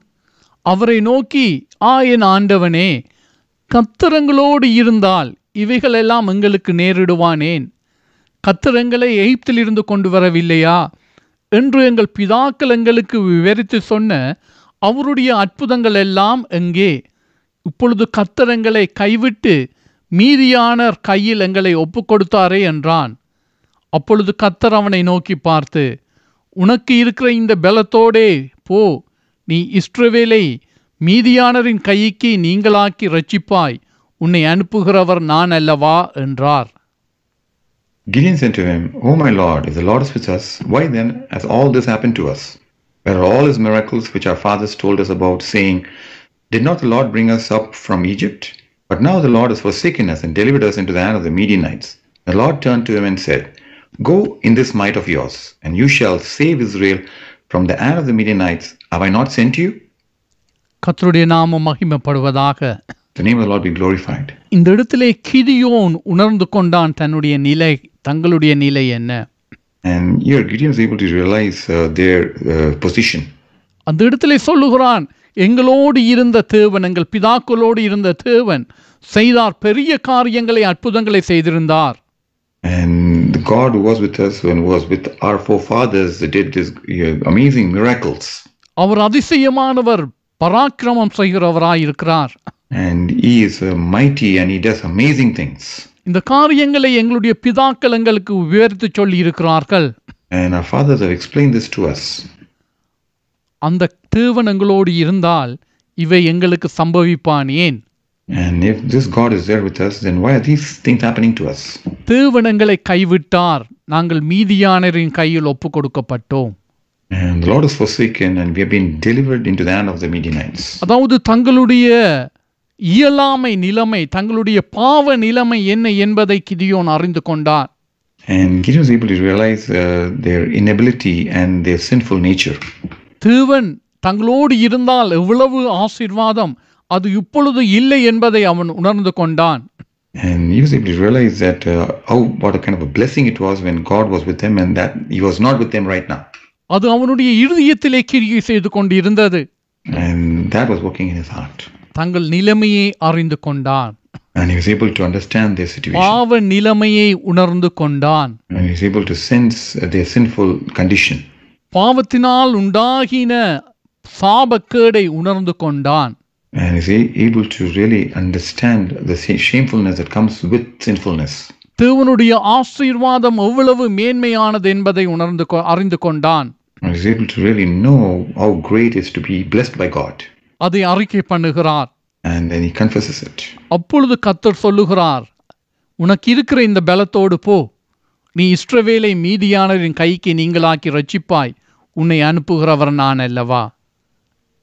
அவரை நோக்கி ஆ என் ஆண்டவனே கத்திரங்களோடு இருந்தால் இவைகளெல்லாம் எங்களுக்கு நேரிடுவானேன். கத்திரங்களை எகிப்திலிருந்து கொண்டு வரவில்லையா என்று எங்கள் பிதாக்கள் எங்களுக்கு விவரித்து சொன்ன அவருடைய அற்புதங்கள் எல்லாம் எங்கே? இப்பொழுது கத்திரங்களை கைவிட்டு மீதியானர் கையில் எங்களை ஒப்புக்கொடுத்தாரே என்றான். அப்பொழுது கத்தர் அவனை நோக்கி பார்த்து உனக்கு இருக்கிற இந்த பலத்தோடே போ நீ இஸ்ரவேலை மீதியானரின் கைக்கு நீங்களாக்கி ரட்சிப்பாய் உன்னை அனுப்புகிறவர் நான் அல்லவா என்றார் Gideon said to him, O my Lord, if the Lord is with us, why then has all this happened to us? Where are all his miracles which our fathers told us about, saying, Did not the Lord bring us up from Egypt? But now the Lord has forsaken us and delivered us into the hand of the Midianites. The Lord turned to him and said, Go in this might of yours, and you shall save Israel from the hand of the Midianites. Have I not sent you? கத்தருடைய நாமம் மகிமைப்படுவதாக The name of the Lord be glorified. இந்த இடத்திலே கிதியோன் உணர்ந்து கொண்டான் தன்னுடைய நிலை தங்களுடைய நிலை என்ன And here Gideon is able to realize uh, their uh, position. அந்த இடத்திலே சொல்லுகிறான் எங்களோடு இருந்த தேவன் எங்கள் பிதாக்களோடு இருந்த தேவன் செய்தார் பெரிய காரியங்களை அற்புதங்களை செய்திருந்தார் And the God who was with us when was with our forefathers did these uh, amazing miracles. அவர் அதிசயமானவர் பராக்கிரமம் செய்கிறவராய் இருக்கிறார் And He is uh, mighty and He does amazing things. இந்த காரியங்களை எங்களுடைய பிதாக்கள் எங்களுக்கு விவரித்து சொல்லி இருக்கிறார்கள் And our fathers have explained this to us. அந்த தேவன் எங்களோடு இருந்தால் இவை எங்களுக்கு சம்பவிப்பான் ஏன் And if this God is there with us, then why are these things happening to us? தேவன் எங்களை கைவிட்டார் நாங்கள் மீதியானரின் கையில் ஒப்பு கொடுக்கப்பட்டோம் அதாவது தங்களுடைய இயலாமை நிலைமை தங்களுடைய பாவ நிலைமை என்ன என்பதை கிதியோன் அறிந்து கொண்டார் And Gideon was able to realize uh, their inability and their sinful nature. தேவன் தங்களோடு இருந்தால் எவ்வளவு ஆசீர்வாதம் அது இப்பொழுது இல்லை என்பதை அவன் உணர்ந்து கொண்டான் And he was able to realize that uh, how what a kind of a blessing it was when God was with him, and that he was not with them right now. அது அவனுடைய இருதயத்திலே கிரியை செய்து கொண்டிருந்தது And that was working in his heart. தங்கள் நிலைமையை அறிந்து கொண்டான் And he was able to understand their situation. பாவ நிலைமையை உணர்ந்து கொண்டான் And he was able to sense uh, their sinful condition. பாவத்தினால் உண்டாகின சாபக்கேடை உணர்ந்து கொண்டான் And is a- able to really understand the shamefulness that comes with sinfulness. தேவனுடைய ஆசீர்வாதம் எவ்வளவு மேன்மையானது என்பதை உணர்ந்து அறிந்து கொண்டான் And is able to really know how great it is to be blessed by God. அதை அறிக்கை பண்ணுகிறார் And then he confesses it. அப்பொழுது கத்தர் சொல்லுகிறார் உனக்கு இருக்கிற இந்த பலத்தோடு போ நீ இஸ்ரவேலை மீதியானரின் கைக்கு நீங்களாக்கி ரட்சிப்பாய் உன்னை அனுப்புகிறவர் நான் அல்லவா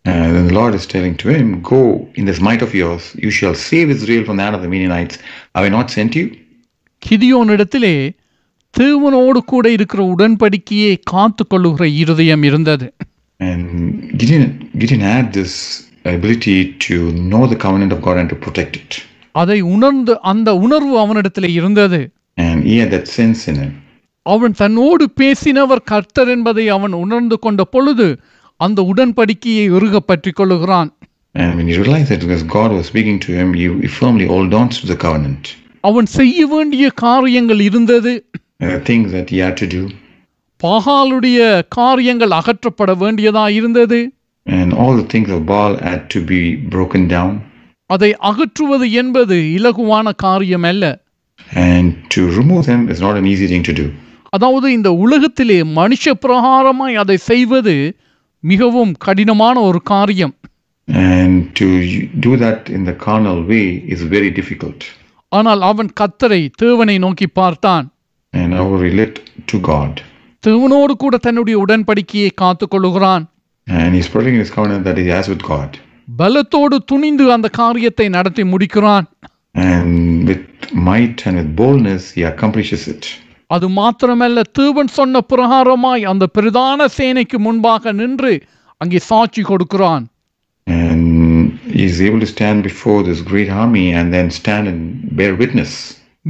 Uh, then the Lord is telling to him, Go in this might of yours, you shall save Israel from the hand of the Midianites. Have I not sent you? கிதியோனிடத்திலே தேவனோடு கூட இருக்கிற உடன்படிக்கையை காத்து கொள்ளுகிற இருதயம் இருந்தது And Gideon, Gideon had this ability to know the covenant of God and to protect it. அதை உணர்ந்து அந்த உணர்வு அவனிடத்திலே இருந்தது And he had that sense in him. அவன் தன்னோடு பேசினவர் கர்த்தர் என்பதை அவன் உணர்ந்து கொண்ட பொழுது அந்த உடன்படிக்கையை இறுக பற்றி கொள்ளுகிறான் And when he realized that because God was speaking to him, he, he firmly held on to the covenant. அவன் செய்ய வேண்டிய காரியங்கள் இருந்தது There are things that he had to do, பாகாலுடைய காரியங்கள் அகற்றப்பட வேண்டியதா இருந்தது and all the things of Baal had to be broken down. அதை அகற்றுவது என்பது இலகுவான காரியம் அல்ல And to remove them is not an easy thing to do. அதாவது இந்த உலகத்திலே மனுஷ பிரகாரமாய் அதை செய்வது மிகவும் கடினமான ஒரு காரியம் And to do that in the carnal way is very difficult. ஆனால் அவன் கத்தரை தேவனை நோக்கி பார்த்தான் And now relate to God. தேவனோடு கூட தன்னுடைய உடன்படிக்கையை காத்து கொள்ளுகிறான் And he's protecting his covenant that he has with God. பலத்தோடு துணிந்து அந்த காரியத்தை நடத்தி முடிக்கிறான் And with might and with boldness, he accomplishes it. அது மாத்திரமல்ல தேவன் சொன்ன பிரகாரமாய் அந்த பிரதான சேனைக்கு முன்பாக நின்று அங்கே சாட்சி கொடுக்கிறான் And he's able to stand before this great army and then stand and bear witness.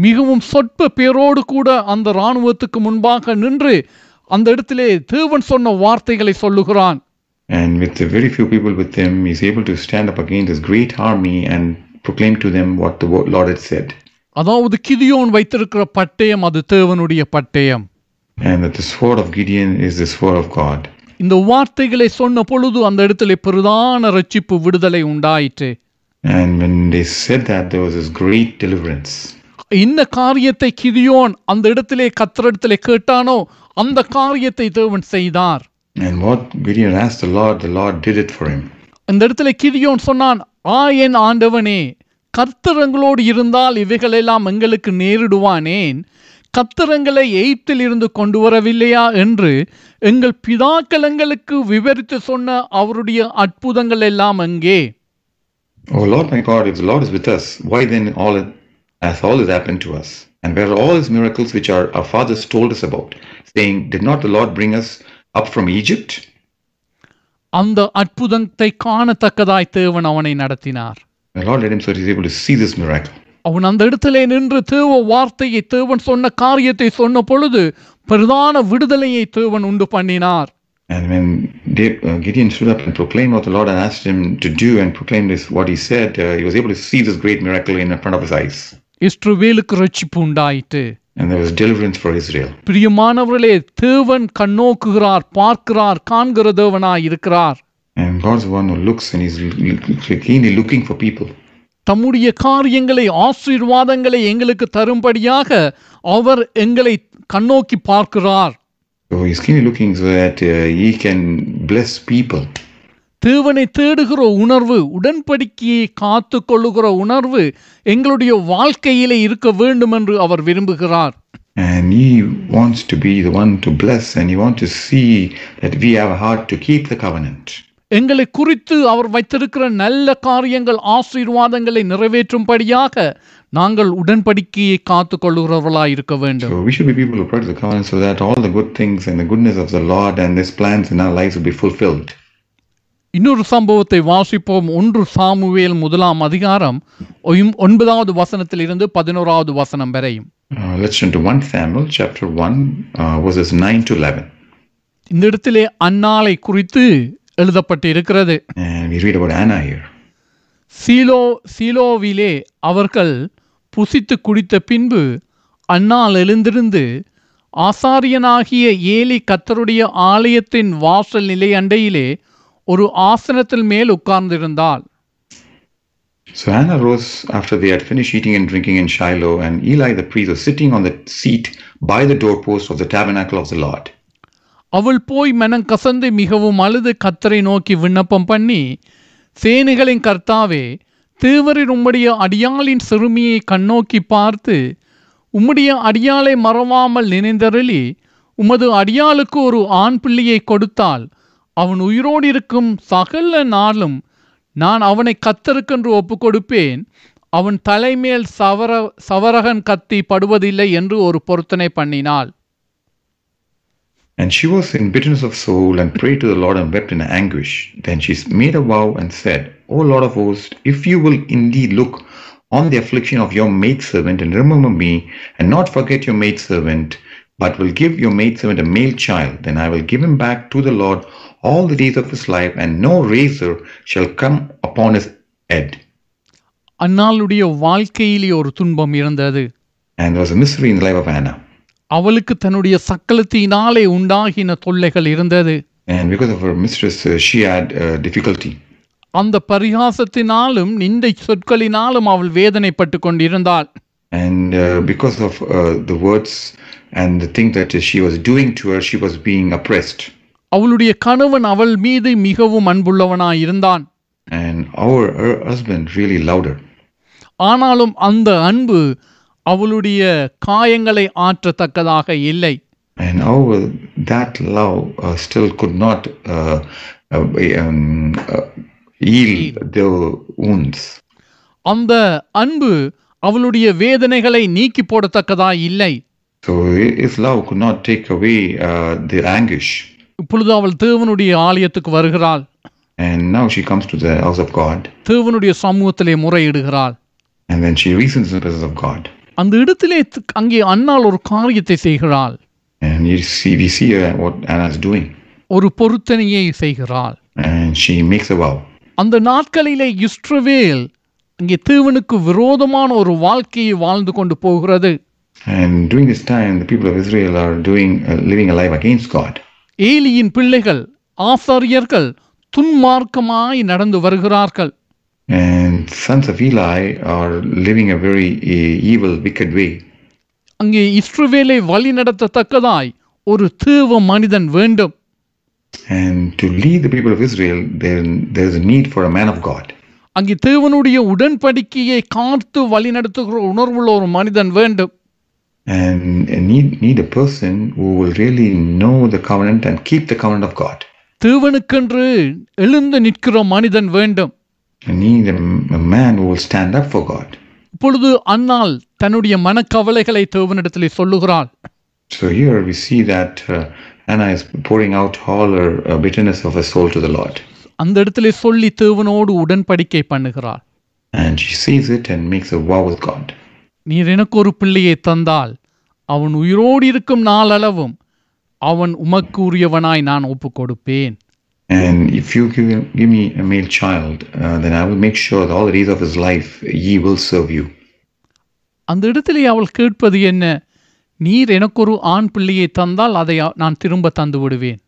மிகவும் சொற்ப பேரோடு கூட அந்த இராணுவத்துக்கு முன்பாக நின்று அந்த இடத்திலே தேவன் சொன்ன வார்த்தைகளை சொல்லுகிறான் And with the very few people with him, he's able to stand up against this great army and proclaim to them what the Lord had said. அதாவது கிதியோன் வைத்திருக்கிற பட்டயம் அது தேவனுடைய பட்டயம் And that the sword of Gideon is the sword of God. இந்த வார்த்தைகளை சொன்ன பொழுது அந்த இடத்திலே பிரதான ரட்சிப்பு விடுதலை உண்டாயிற்று And when they said that, there was this great deliverance. என்ன காரியத்தை கிதியோன் அந்த இடத்திலே கத்திரிடத்திலே கேட்டானோ அந்த காரியத்தை தேவன் செய்தார். And what Gideon asked the Lord, the Lord did it for him. அந்த இடத்துல கிதியோன் சொன்னான் ஆ என் ஆண்டவனே கர்த்தரங்களோடு இருந்தால் இவைகளெல்லாம் எங்களுக்கு நேரிடுவானேன். கத்திரங்களை எய்த்தில் இருந்து கொண்டு வரவில்லையா? என்று எங்கள் பிதாக்கள் எங்களுக்கு விவரித்து சொன்ன அவருடைய அற்புதங்கள் எல்லாம் எங்கே Oh Lord my God, if the Lord is with us, why then all has all this happened to us? And where are all his miracles which our, our fathers told us about, saying, Did not the Lord bring us up from Egypt? அந்த அற்புதத்தை காணத்தக்கதாய் தேவன் அவனை நடத்தினார் The Lord led him so he was able to see this miracle. அவன் அந்த இடத்திலே நின்று தேவ வார்த்தையை தேவன் சொன்ன காரியத்தை சொன்ன பொழுது பிரதான விடுதலையை தேவன் உண்டு பண்ணினார் And when Dave, uh, Gideon stood up and proclaimed what the Lord had asked him to do and proclaimed this, what he said, uh, he was able to see this great miracle in front of his eyes. இஸ்ரவேலுக்கு ரட்சிப்பு உண்டாயிற்று And there was deliverance for Israel. பிரியமானவர்களே தேவன் கண்ணோக்குகிறார் பார்க்கிறார் காண்கிற தேவனாய் இருக்கிறார் And God's one who looks and l- keenly looking for people. தம்முடைய காரியங்களை ஆசீர்வாதங்களை எங்களுக்கு தரும்படியாக அவர் எங்களை கண்ணோக்கி பார்க்கிறார் So he's keenly looking so that uh, he can bless people. தேவனை தேடுகிற உணர்வு உடன்படிக்கையை காத்து கொள்ளுகிற உணர்வு எங்களுடைய வாழ்க்கையிலே இருக்க வேண்டும் என்று அவர் விரும்புகிறார் And he wants to be the one to bless and he wants to see that we have a heart to keep the covenant. எங்களை குறித்து அவர் வைத்திருக்கிற நல்ல காரியங்கள் ஆசீர்வாதங்களை நிறைவேற்றும்படியாக நாங்கள் உடன்படிக்கையை காத்து கொள்ளுகிறவர்களாய் இருக்க வேண்டும் So we should be people who practice the covenant so that all the good things and the goodness of the Lord and his plans in our lives will be fulfilled. இன்னொரு சம்பவத்தை வாசிப்போம் ஒன்று சாமுவேல் முதலாம் அதிகாரம் ஒன்பதாவது வசனத்திலிருந்து பதினோராவது வசனம் வரையும் Uh, let's turn to 1 Samuel chapter 1, uh, verses 9 to 11. இந்த இடத்திலே அன்னாளை குறித்து எழுதப்பட்டு இருக்கிறது. சீலோ சீலோவிலே அவர்கள் புசித்து குடித்த பின்பு அன்னாள் எழுந்திருந்து ஆசாரியனாகிய ஏலி கத்தருடைய ஆலயத்தின் வாசல் நிலை அண்டையிலே ஒரு ஆசனத்தில் மேல் உட்கார்ந்திருந்தாள் So Anna rose after they had finished eating and drinking in Shiloh, and Eli the priest was sitting on the seat by the doorpost of the tabernacle of the Lord. அவள் போய் மனம் கசந்து மிகவும் அழுது கத்தரை நோக்கி விண்ணப்பம் பண்ணி சேனைகளின் கர்த்தாவே தேவரின் உம்முடைய அடியாளின் சிறுமியை கண்ணோக்கி பார்த்து உம்முடைய அடியாளை மறவாமல் நினைந்தருளி உமது அடியாளுக்கு ஒரு ஆண் பிள்ளையை கொடுத்தால் அவன் உயிரோடு இருக்கும் சகல நாளும் நான் அவனை கத்தருக்கென்று ஒப்புக் கொடுப்பேன் அவன் தலைமேல் சவர சவரகன் கத்தி படுவதில்லை என்று ஒரு பொருத்தனை பண்ணினாள் And she was in bitterness of soul and prayed to the Lord and wept in anguish. Then she made a vow and said, O Lord of hosts, if you will indeed look on the affliction of your maidservant and remember me, and not forget your maidservant, but will give your maidservant a male child, then I will give him back to the Lord all the days of his life, and no razor shall come upon his head. அன்னாளுடைய வாழ்க்கையிலே ஒரு துன்பம் இருந்தது And there was a mystery in the life of Anna. அவளுக்கு தன்னுடைய சக்கலத்தினாலே உண்டாகின தொல்லைகள் இருந்தது And because of her mistress, uh, she had uh, difficulty. அந்த பரிகாசத்தினாலும் நிந்தை சொற்களினாலும் அவள் வேதனைப்பட்டு கொண்டிருந்தாள் And uh, because of uh, the words and the thing that she was doing to her, she was being oppressed. அவளுடைய கணவன் அவள் மீது மிகவும் அன்புள்ளவனாய் இருந்தான் And our her husband really loved her. ஆனாலும் அந்த அன்பு அவளுடைய காயங்களை ஆற்றத்தக்கதாக இல்லை And our that love uh, still could not uh, uh, um, uh, heal the wounds. அந்த அன்பு அவளுடைய வேதனைகளை நீக்கி போடத்தக்கதா இல்லை So his love could not take away uh, the anguish. இப்பொழுது அவள் தேவனுடைய ஆலயத்துக்கு வருகிறாள் And now she comes to the house of God, தேவனுடைய சமூகத்திலே முறையிடுகிறாள் and then she reasons in the presence of God. அந்த இடத்திலே த- அங்கே அன்னாள் ஒரு காரியத்தை செய்கிறாள் And you see, we see uh, what Anna is doing, ஒரு பொருத்தனையை செய்கிறாள் and she makes a vow. அந்த நாட்களிலே இஸ்ரவேல் அங்கே தேவனுக்கு விரோதமான ஒரு வாழ்க்கையை வாழ்ந்து கொண்டு போகிறது And during this time, the people of Israel are doing uh, living a life against God. ஏலியின் பிள்ளைகள் ஆசாரியர்கள் துன்மார்க்கமாய் நடந்து வருகிறார்கள் And sons of Eli are living a very uh, evil, wicked way. அங்கே இஸ்ரவேலை வழி நடத்தத்தக்கதாய் ஒரு தேவ மனிதன் வேண்டும் And to lead the people of Israel, there, there is a need for a man of God. அங்கே தேவனுடைய உடன்படிக்கையை காத்து வழி நடத்துகிற உணர்வுள்ள ஒரு மனிதன் வேண்டும் And, and need, need a person who will really know the covenant and keep the covenant of God. தேவனுக்கென்று எழுந்து நிற்கிற மனிதன் வேண்டும் And need a, a man who will stand up for God. இப்பொழுது அன்னாள் தன்னுடைய மனக்கவலைகளை தேவனிடத்திலே சொல்லுகிறாள் So here we see that uh, Anna is pouring out all her uh, bitterness of her soul to the Lord. அந்த இடத்திலே சொல்லி தேவனோடு உடன்படிக்கை பண்ணுகிறாள் And she sees it and makes a vow with God. நீர் எனக்கு ஒரு பிள்ளையை தந்தால் அவன் உயிரோடு இருக்கும் நாளளவும் அவன் உமக்கு உரியவனாய் நான் ஒப்புக் கொடுப்பேன் And if you give, give me a male child, uh, then I will make sure that all the days of his life he will serve you. அந்த இடத்திலே அவள் கேட்பது என்ன நீர் எனக்கு ஒரு ஆண் பிள்ளையை தந்தால் அதை நான் திரும்ப தந்து விடுவேன்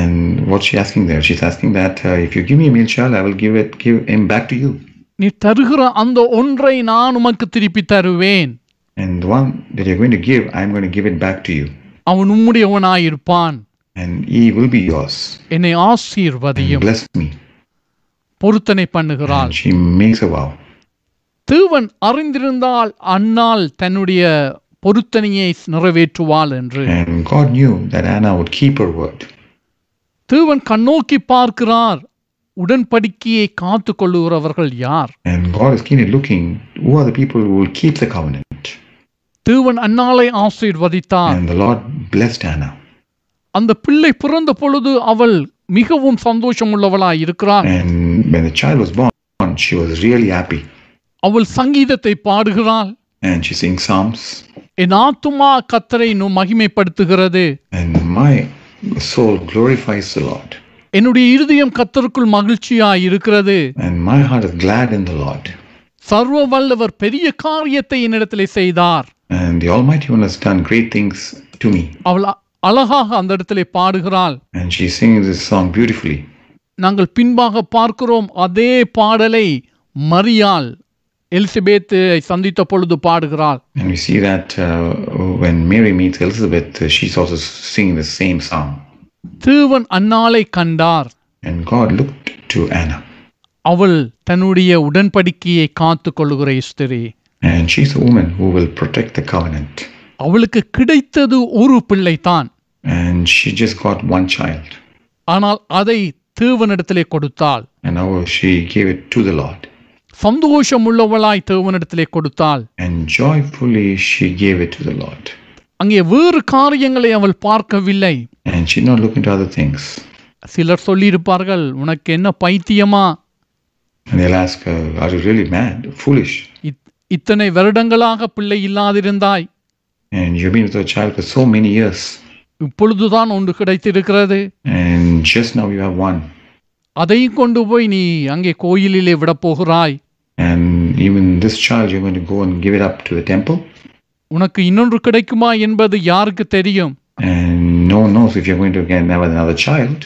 And what's she asking there? She's asking that uh, if you give me a male child, I will give it, give him back to you. நீ தருகிற அந்த ஒன்றை நான் உமக்கு திருப்பி தருவேன் And the one that you're going to give, I'm going to give it back to you. அவன் உம்முடையவனாயிருப்பான் And he will be yours. என்னை ஆசீர்வதியும் Bless me. பொருத்தனை பண்ணுகிறாள் And she makes a vow. தேவன் அறிந்திருந்தால் அன்னாள் தன்னுடைய பொருத்தனையை நிறைவேற்றுவாள் என்று And God knew that Anna would keep her word. தேவன் கண்ணோக்கி பார்க்கிறார் உடன்படிக்கையை காத்து கொள்ளுகிறவர்கள் யார் And God is keenly looking who are the people who will keep the covenant. தேவன் அன்னாளை ஆசீர்வதித்தார் And the Lord blessed Anna. அந்த பிள்ளை பிறந்த பொழுது அவள் மிகவும் சந்தோஷம் உள்ளவளாய் இருக்கிறார் And when the child was born, she was really happy. அவள் சங்கீதத்தை பாடுகிறாள் And she sings psalms. என் ஆத்துமா கத்தரை இன்னும் மகிமைப்படுத்துகிறது And my soul glorifies the Lord. என்னுடைய இருதயம் கத்தருக்குள் மகிழ்ச்சியாய் இருக்கிறது And my heart is glad in the Lord. சர்வ வல்லவர் பெரிய காரியத்தை என்னிடத்திலே செய்தார் And the Almighty One has done great things to me. அவள் அழகாக அந்த இடத்திலே பாடுகிறாள் And she sings this song beautifully. நாங்கள் பின்பாக பார்க்கிறோம் அதே பாடலை மரியாள் எலிசபேத்தை சந்தித்த பொழுது பாடுகிறாள் And we see that uh, when Mary meets Elizabeth, uh, she's also singing the same song. தேவன் அன்னாளை கண்டார் And God looked to Anna. அவள் தன்னுடைய உடன்படிக்கையை காத்து கொள்ளுகிற ஸ்திரீ And she's a woman who will protect the covenant. அவளுக்கு கிடைத்தது ஒரு பிள்ளைதான் And she just got one child. ஆனால் அதை தேவனிடத்திலே கொடுத்தாள் And now she gave it to the Lord. சந்தோஷம் உள்ளவளாய் தேவனிடத்திலே கொடுத்தாள் And joyfully she gave it to the Lord. அங்கே வேறு காரியங்களை அவள் பார்க்கவில்லை And she not look into other things. சிலர் சொல்லியிருப்பார்கள் உனக்கு என்ன பைத்தியமா And they'll ask her, Are you really mad? Foolish. இத்- இத்தனை வருடங்களாக பிள்ளை இல்லாதிருந்தாய் And you've been with a child for so many years. இப்பொழுதுதான் ஒன்று கிடைத்திருக்கிறது And just now you have one. அதையும் கொண்டு போய் நீ அங்கே கோயிலிலே விடப் போகிறாய் And even this child, you're going to go and give it up to the temple. உனக்கு இன்னொன்று கிடைக்குமா என்பது யாருக்கு தெரியும் And no one knows if you're going to again have another child.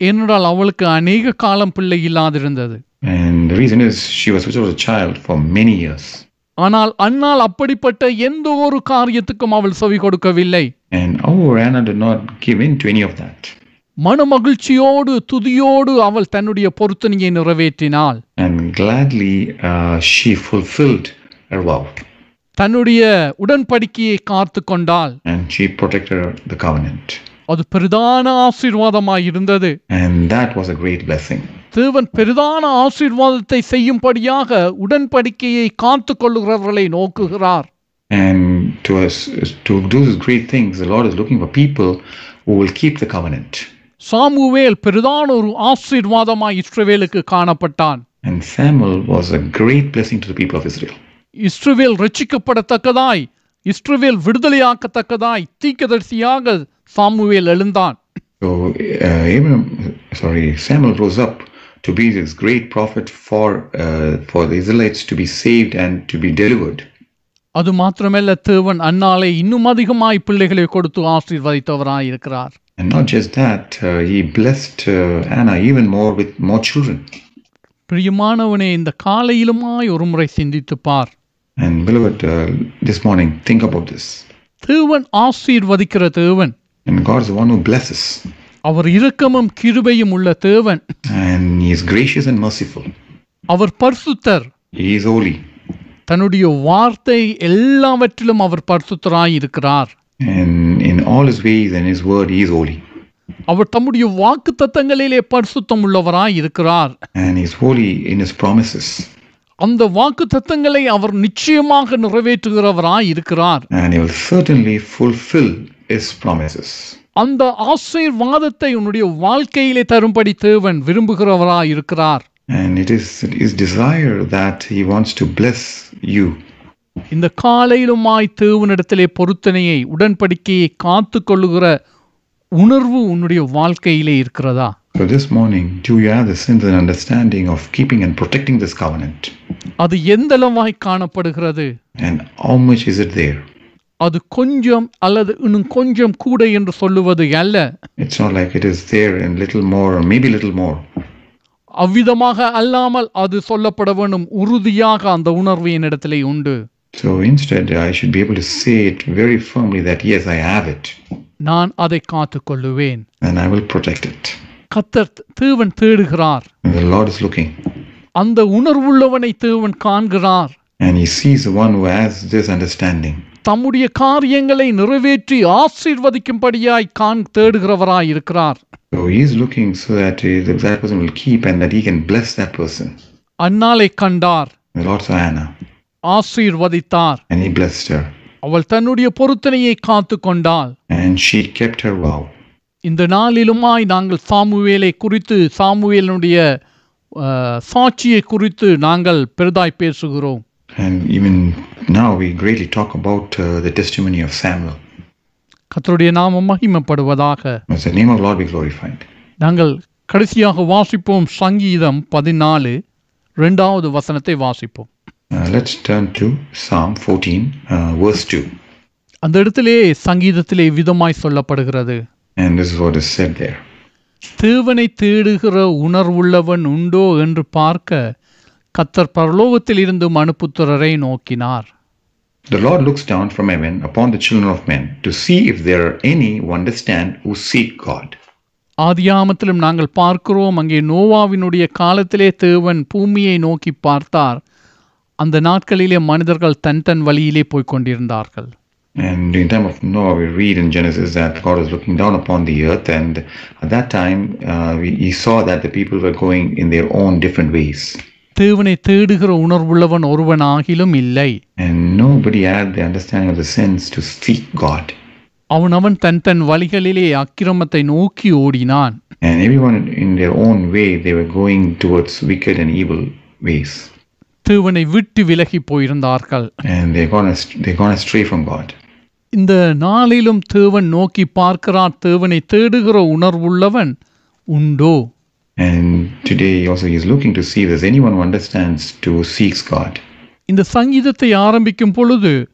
ஏனென்றால் அவளுக்கு அநேக காலம் பிள்ளை இல்லாதிருந்தது And the reason is she was without a child for many years. ஆனால் அன்னால் அப்படிப்பட்ட எந்த ஒரு காரியத்துக்கும் அவள் செவி கொடுக்கவில்லை And our Anna did not give in to any of that. மனமகிழ்ச்சியோடு துதியோடு அவள் தன்னுடைய பொருத்தனையை நிறைவேற்றினாள் And gladly uh, she fulfilled her vow. தன்னுடைய உடன்படிக்கையை காத்து கொண்டாள் And she protected the covenant. அது பெரிதான ஆசீர்வாதமாய் இருந்தது And that was a great blessing. தேவன் பெரிதான ஆசீர்வாதத்தை செய்யும்படியாக உடன்படிக்கையை காத்து கொள்ளுகிறவர்களை நோக்குகிறார் And to us, to do these great things, the Lord is looking for people who will keep the covenant. Samuel பெரிதான ஒரு ஆசீர்வாதமாய் இஸ்ரவேலுக்கு காணப்பட்டான் And Samuel was a great blessing to the people of Israel. Israel ரட்சிக்கப்படத்தக்கதாய் Israel விடுதலையாக்கத்தக்கதாய் தீக்கதரிசியாக Samuel எழுந்தான் So uh, Abraham, sorry, Samuel rose up to be this great prophet for uh, for the Israelites to be saved and to be delivered. அது மாத்திரமல்ல தேவன் அன்னாலே இன்னும் அதிகமாய் பிள்ளைகளை கொடுத்து ஆசீர்வதித்தவராய் இருக்கிறார் And not just that, uh, he blessed uh, Anna even more with more children. பிரியமானவனே இந்த காலையிலுமாய் ஒரு முறை சிந்தித்துப் பார் And beloved, uh, this morning, think about this. தேவன் ஆசீர்வதிக்கிற தேவன் And God is the one who blesses, அவர் இரக்கமும் கிருபையும் உள்ள தேவன் and He is gracious and merciful. அவர் பரிசுத்தர் He is holy, தன்னுடைய வார்த்தை எல்லாவற்றிலும் அவர் பரிசுத்தராய் இருக்கிறார் and in all His ways and His word, He is holy, அவர் தம்முடைய வாக்கு தத்தங்களிலே பரிசுத்தம் உள்ளவராய் இருக்கிறார் and He is holy in His promises, அந்த வாக்கு தத்தங்களை அவர் நிச்சயமாக நிறைவேற்றுகிறவராய் இருக்கிறார் and He will certainly fulfill His promises. அந்த ஆசீர்வாதத்தை உன்னுடைய வாழ்க்கையிலே தரும்படி தேவன் விரும்புகிறவராய் இருக்கிறார் And it is His desire that He wants to bless you. இந்த காலையிலுமாய் தேவனிடத்திலே பொருத்தனையை உடன்படிக்கையை காத்து கொள்ளுகிற உணர்வு உன்னுடைய வாழ்க்கையிலே இருக்கிறதா So this morning, do you have the sense and understanding of keeping and protecting this covenant? அது எந்தளவாய் காணப்படுகிறது And how much is it there? அது கொஞ்சம் அல்லது இன்னும் கொஞ்சம் கூட என்று சொல்லுவது அல்ல It's not like it is there and little more, or maybe little more. அவ்விதமாக அல்லாமல் அது சொல்லப்பட வேண்டும் உறுதியாக அந்த உணர்வு என்னிடத்திலே உண்டு So instead, I should be able to say it very firmly that yes, I have it, நான் அதை காத்து கொள்ளுவேன் and I will protect it. கத்தர் தேவன் தேடுகிறார் the Lord is looking, அந்த உணர்வுள்ளவனை தேவன் காண்கிறார் and He sees the one who has this understanding. தம்முடைய காரியங்களை நிறைவேற்றி ஆசீர்வதிக்கும்படியாய் காண் தேடுகிறவராய் இருக்கிறார் So He is looking so that uh, that that person will keep and that He can bless that person. அன்னாலை கண்டார் The Lord saw Anna, ஆசீர்வதித்தார் and He blessed her, அவள் தன்னுடைய பொருத்தனையை காத்து கொண்டாள் and she kept her vow. இந்த நாளிலுமாய் நாங்கள் சாமுவேலை குறித்து சாமுவேலனுடைய சாட்சியை குறித்து நாங்கள் பெரிதாய் பேசுகிறோம் And even now, we greatly talk about uh, the testimony of Samuel. கர்த்தருடைய நாமம் மகிமைப்படுவதாக the name of the Lord be glorified. நாங்கள் கடைசியாக வாசிப்போம் சங்கீதம் பதினாலு ரெண்டாவது வசனத்தை வாசிப்போம் Uh, let's turn to Psalm 14, uh, verse 2. அந்த இடத்திலே சங்கீதத்திலே விதமாய் சொல்லப்படுகிறது And this is what is said there. தேவனை தேடுகிற உணர்வுள்ளவன் உண்டோ என்று பார்க்க கத்தர் பரலோகத்தில் இருந்து மனுப்புத்திரரை நோக்கினார் The Lord looks down from heaven upon the children of men to see if there are any who understand who seek God. ஆதியாமத்திலும் நாங்கள் பார்க்கிறோம் அங்கே நோவாவினுடைய காலத்திலே தேவன் பூமியை நோக்கி பார்த்தார் அந்த நாட்களிலே மனிதர்கள் தன் தன் வழியிலே போய்க் கொண்டிருந்தார்கள் And in time of Noah, we read in Genesis that God was looking down upon the earth, and at that time, uh, we, He saw that the people were going in their own different ways, தேவனை தேடுகிற உணர்வுள்ளவன் ஒருவன் ஆகிலும் இல்லை and nobody had the understanding of the sense to seek God. அவன் அவன் தன் தன் வழிகளிலே அக்கிரமத்தை நோக்கி ஓடினான் And everyone in their own way, they were going towards wicked and evil ways, தேவனை விட்டு விலகி போயிருந்தார்கள் and they gone ast- they gone astray from God. இந்த நாளிலும் தேவன் நோக்கி பார்க்கிறார் தேவனை தேடுகிற உணர்வுள்ளவன் உண்டோ? And today also he is looking to see if there's anyone who understands to seeks God. இந்த சங்கீதத்தை ஆரம்பிக்கும் பொழுது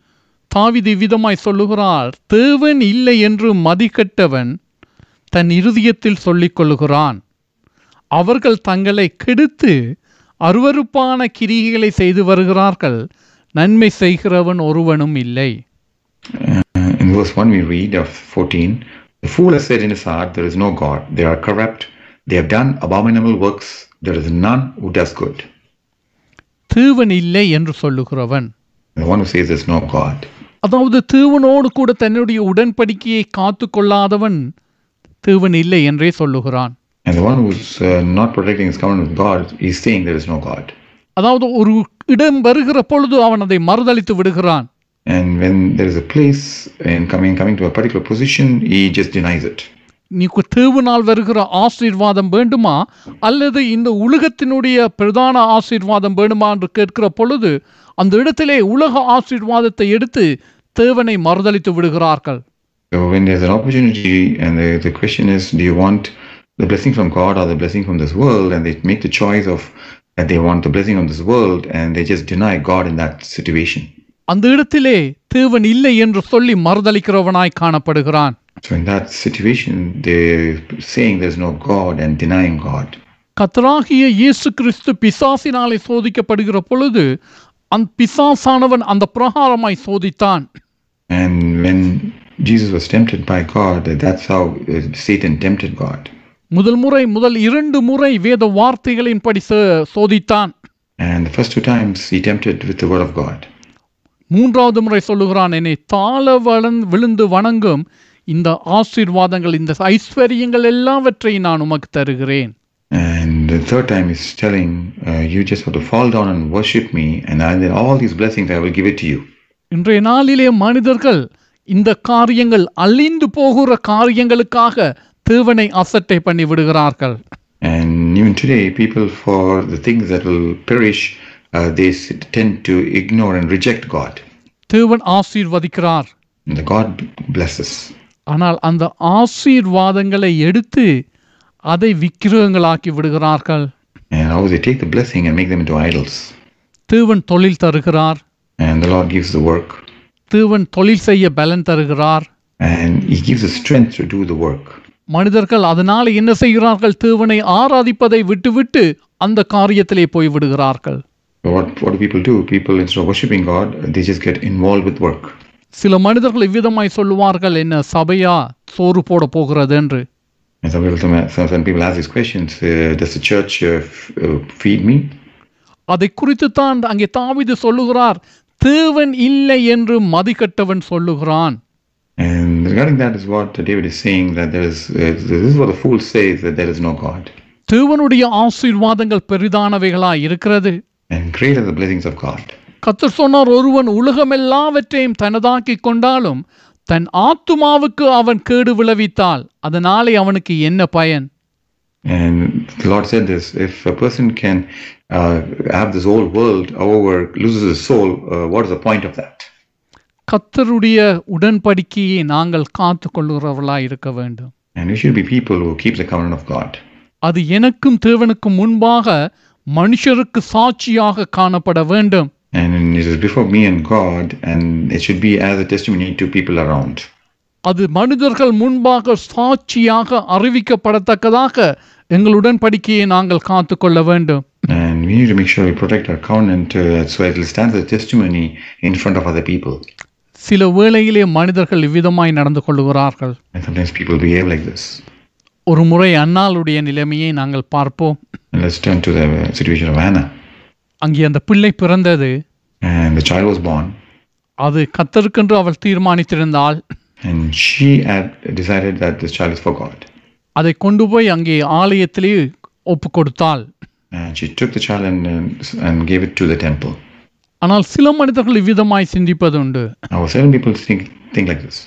தாவிதி விதமாய் சொல்லுகிறார் தேவன் இல்லை என்று மதிக்கட்டவன் தன் இருதயத்தில் சொல்லிக் கொள்ளுகிறான். அவர்கள் தங்களை கெடுத்து அருவருப்பான கிரிகைகளை செய்து வருகிறார்கள். நன்மை செய்கிறவன் ஒருவனும் இல்லை. In verse 1, we read of 14 The fool has said in his heart, There is no God. They are corrupt. They have done abominable works. There is none who does good. தேவன் இல்லை என்று சொல்லுகிறவன் The one who says there's no God. அதாவது தேவனோடு கூட தன்னுடைய உடன்படிக்கையை காத்து கொள்ளாதவன் தேவன் இல்லை என்றே சொல்லுகிறான் And the one who's uh, not protecting his covenant with God is saying there is no God. அதாவது ஒரு இடம் வருகிற பொழுது அவன் அதை மறுதளித்து விடுகிறான் And when there is a place and coming coming to a particular position, he just denies it. நீக்கு தேவனால் வருகிற ஆசீர்வாதம் வேண்டுமா அல்லது இந்த உலகத்தினுடைய பிரதான ஆசீர்வாதம் வேண்டுமா என்று கேட்கிற பொழுது அந்த இடத்திலே உலக ஆசீர்வாதத்தை எடுத்து தேவனை மறுதளித்து விடுகிறார்கள் So when there's an opportunity and the, the question is, do you want the blessing from God or the blessing from this world? And they make the choice of that they want the blessing of this world and they just deny God in that situation. அந்த இடத்திலே தேவன் இல்லை என்று சொல்லி மறுதளிக்கிறவனாய் காணப்படுகிறான் So in that situation, they're saying there's no God and denying God. கத்தராகிய இயேசு கிறிஸ்து பிசாசினாலே சோதிக்கப்படுகிற பொழுது அந்த பிசாசானவன் அந்த பிரகாரமாய் சோதித்தான் And when Jesus was tempted by God, that's how uh, Satan tempted God. முதல் முறை முதல் இரண்டு முறை வேத வார்த்தைகளின்படி சோதித்தான் And the first two times he tempted with the word of God. மூன்றாவது முறை சொல்லுகிறான் என்னை தாழ வளன் விழுந்து வணங்கும் இந்த ஆசீர்வாதங்கள் இந்த ஐஸ்வர்யங்கள் எல்லாவற்றையும் நான் உமக்கு தருகிறேன் And the third time he's telling, uh, you just have to fall down and worship me, and I, then all these blessings I will give it to you. இன்றைய நாளிலே மனிதர்கள் இந்த காரியங்கள் அழிந்து போகிற காரியங்களுக்காக தேவனை அசட்டை பண்ணி விடுகிறார்கள் And even today, people for the things that will perish, uh, they s- tend to ignore and reject God. தேவன் ஆசீர்வதிக்கிறார் And the God blesses. ஆனால் அந்த ஆசீர்வாதங்களை எடுத்து அதை விக்கிரகங்களாக்கி விடுகிறார்கள் And how they take the blessing and make them into idols. தேவன் தொழில் தருகிறார் And the Lord gives the work, தேவன் தொழில் செய்ய பலன் தருகிறார் and He gives the strength to do the work. மனிதர்கள் அதனால் என்ன செய்கிறார்கள் தேவனை ஆராதிப்பதை விட்டுவிட்டு அந்த காரியத்திலே போய் விடுகிறார்கள் What, what do people do? People, instead of worshiping God, they just get involved with work. சில மனிதர்கள் இவ்விதமாய் சொல்லுவார்கள் என்ன சபையா சோறு போட போகிறது என்று And some people, some, some people ask these questions uh, Does the church uh, f- uh, feed me? அதை குறித்துத்தான் அங்கே தாவீது சொல்லுகிறார் தேவன் இல்லை என்று மதிக்கட்டவன் சொல்லுகிறான் And regarding that is what David is saying that there is, uh, this is what the fool says that there is no God. தேவனுடைய ஆசீர்வாதங்கள் பெரிதானவைகளாய் இருக்கிறது And great are the blessings of God. கத்தர் சொன்னார் ஒருவன் உலகமெல்லாவற்றையும் தனதாக்கிக் கொண்டாலும் தன் ஆத்துமாவுக்கு அவன் கேடு விளைவித்தால் அதனாலே அவனுக்கு என்ன பயன் And the Lord said this if a person can uh, have this whole world, however, loses his soul, uh, what is the point of that? கத்தருடைய உடன்படிக்கையை நாங்கள் காத்து கொள்கிறவர்களாய் இருக்க வேண்டும் And we should be people who keep the covenant of God. அது எனக்கும் தேவனுக்கும் முன்பாக மனுஷருக்கு சாட்சியாக காணப்பட வேண்டும் And it is before me and God, and it should be as a testimony to people around. அது மனிதர்கள் முன்பாக சாட்சியாக அறிவிக்கப்படத்தக்கதாக எங்கள் உடன்படிக்கையை நாங்கள் காத்து கொள்ள வேண்டும் And we need to make sure we protect our covenant uh, so it will stand as a testimony in front of other people. சில வேளையிலே மனிதர்கள் இவ்விதமாய் நடந்து கொள்கிறார்கள் And sometimes people behave like this. ஒரு முறை அன்னாளுடைய நிலைமையை நாங்கள் பார்ப்போம் And let's turn to the situation of Hannah. அங்கே அந்த பிள்ளை பிறந்தது And the child was born, அது கத்தருக்கென்று அவள் தீர்மானித்திருந்தால் And she had decided that this child is for God. அதை கொண்டு போய் அங்கே ஆலயத்திலே ஒப்பு கொடுத்தாள் And she took the child and, uh, and gave it to the temple. ஆனால் சில மனிதர்கள் இவ்விதமாய் சிந்திப்பதுண்டு Now, certain people think, think like this.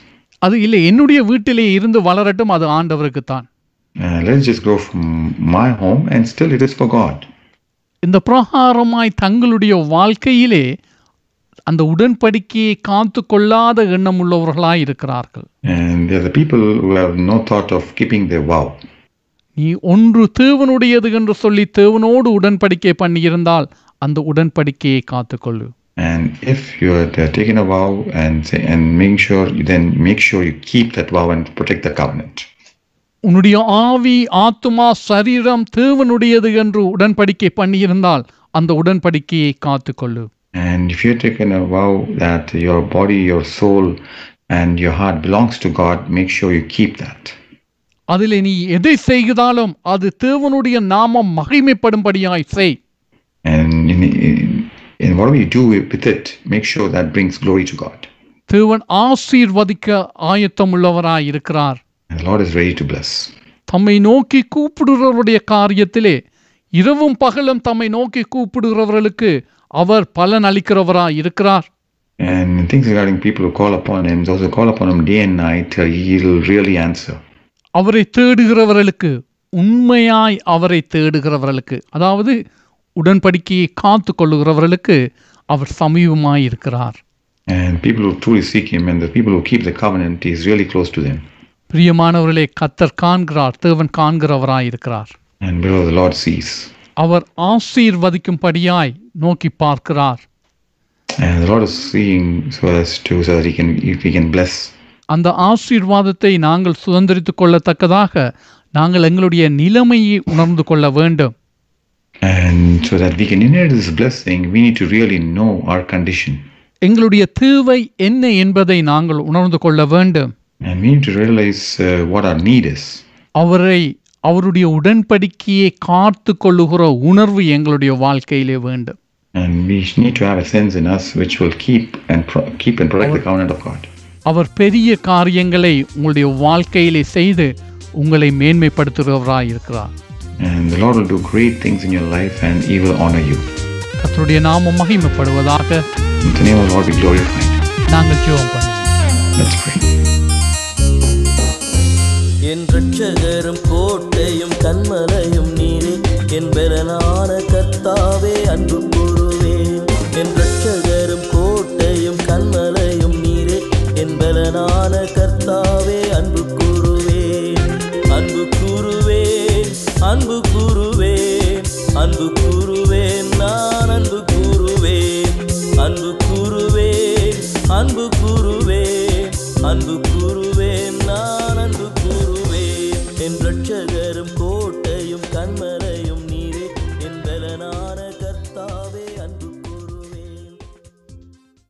அது இல்லை என்னுடைய வீட்டிலே இருந்து வளரட்டும் அது ஆண்டவருக்குத்தான் Uh, let's just grow from my home and still it is for God. இந்த பிரகாரமாய் தங்களுடைய வாழ்க்கையிலே அந்த உடன்படிக்கையை காத்து கொள்ளாத எண்ணம் உள்ளவர்களாய் இருக்கிறார்கள் And they are the people who have no thought of keeping their vow. நீ ஒன்று தேவனுடையது என்று சொல்லி தேவனோடு உடன்படிக்கை பண்ணியிருந்தால் அந்த உடன்படிக்கையை காத்துக்கொள்ளு And if you are uh, taking a vow and say, and making sure, then make sure you keep that vow and protect the covenant. உன்னுடைய ஆவி ஆத்துமா சரீரம் தேவனுடையது என்று உடன்படிக்கை பண்ணியிருந்தால் அந்த உடன்படிக்கையை காத்துக்கொள்ளு And if you're taking a vow that your body, your soul, and your heart belongs to God, make sure you keep that. அதில் நீ எதை செய்தாலும் அது தேவனுடைய நாமம் மகிமைப்படும்படியாய் செய் And in, in, in whatever you do with it, make sure that brings glory to God. தேவன் ஆசீர்வதிக்க ஆயத்தம் உள்ளவராய் இருக்கிறார் And the Lord is ready to bless. தம்மை நோக்கி கூப்பிடுகிறவருடைய காரியத்திலே இரவும் பகலும் தம்மை நோக்கி கூப்பிடுகிறவர்களுக்கு அவர் பலன் அளிக்கிறவராய் இருக்கிறார் And in things regarding people who call upon Him, those who call upon Him day and night, uh, He'll really answer. அவரை தேடுகிறவர்களுக்கு உண்மையாய் அவரை தேடுகிறவர்களுக்கு அதாவது உடன்படிக்கையை காத்து கொள்ளுகிறவர்களுக்கு அவர் சமீபமாய் இருக்கிறார் And people who truly seek Him and the people who keep the covenant, He's really close to them. பிரியமானவர்களே கத்தர் காண்கிறார் தேவன் காண்கிறவராய் இருக்கிறார் And below the Lord sees. அவர் ஆசீர்வதிக்கும்படியாய் நோக்கி பார்க்கிறார் And the Lord is seeing so as to so that He can if He can bless. அந்த ஆசீர்வாதத்தை நாங்கள் சுதந்திரித்துக் கொள்ளத்தக்கதாக நாங்கள் எங்களுடைய நிலைமையை உணர்ந்து கொள்ள வேண்டும் And so that we can inherit this blessing, we need to really know our condition. எங்களுடைய தேவை என்ன என்பதை நாங்கள் உணர்ந்து கொள்ள வேண்டும் And we need to realize uh, what our need is. அவரை அவருடைய உடன்படிக்கையை காத்து கொள்ளுகிற உணர்வு எங்களுடைய வாழ்க்கையிலே வேண்டும் And we need to have a sense in us which will keep and pro- keep and protect the covenant of God. அவர் பெரிய காரியங்களை உங்களுடைய வாழ்க்கையிலே செய்து உங்களை மேன்மைப்படுத்துகிறவராய் இருக்கிறார் And the Lord will do great things in your life and He will honor you. கர்த்தருடைய நாமம் மகிமைப்படுவதாக In the name of the Lord be glorified. நாங்கள் ஜெபம் பண்ணுவோம் Let's pray. உச்சகரும் கோட்டையும் கண்மலையும் நீரே. என் பலனான கர்த்தாவே அன்பு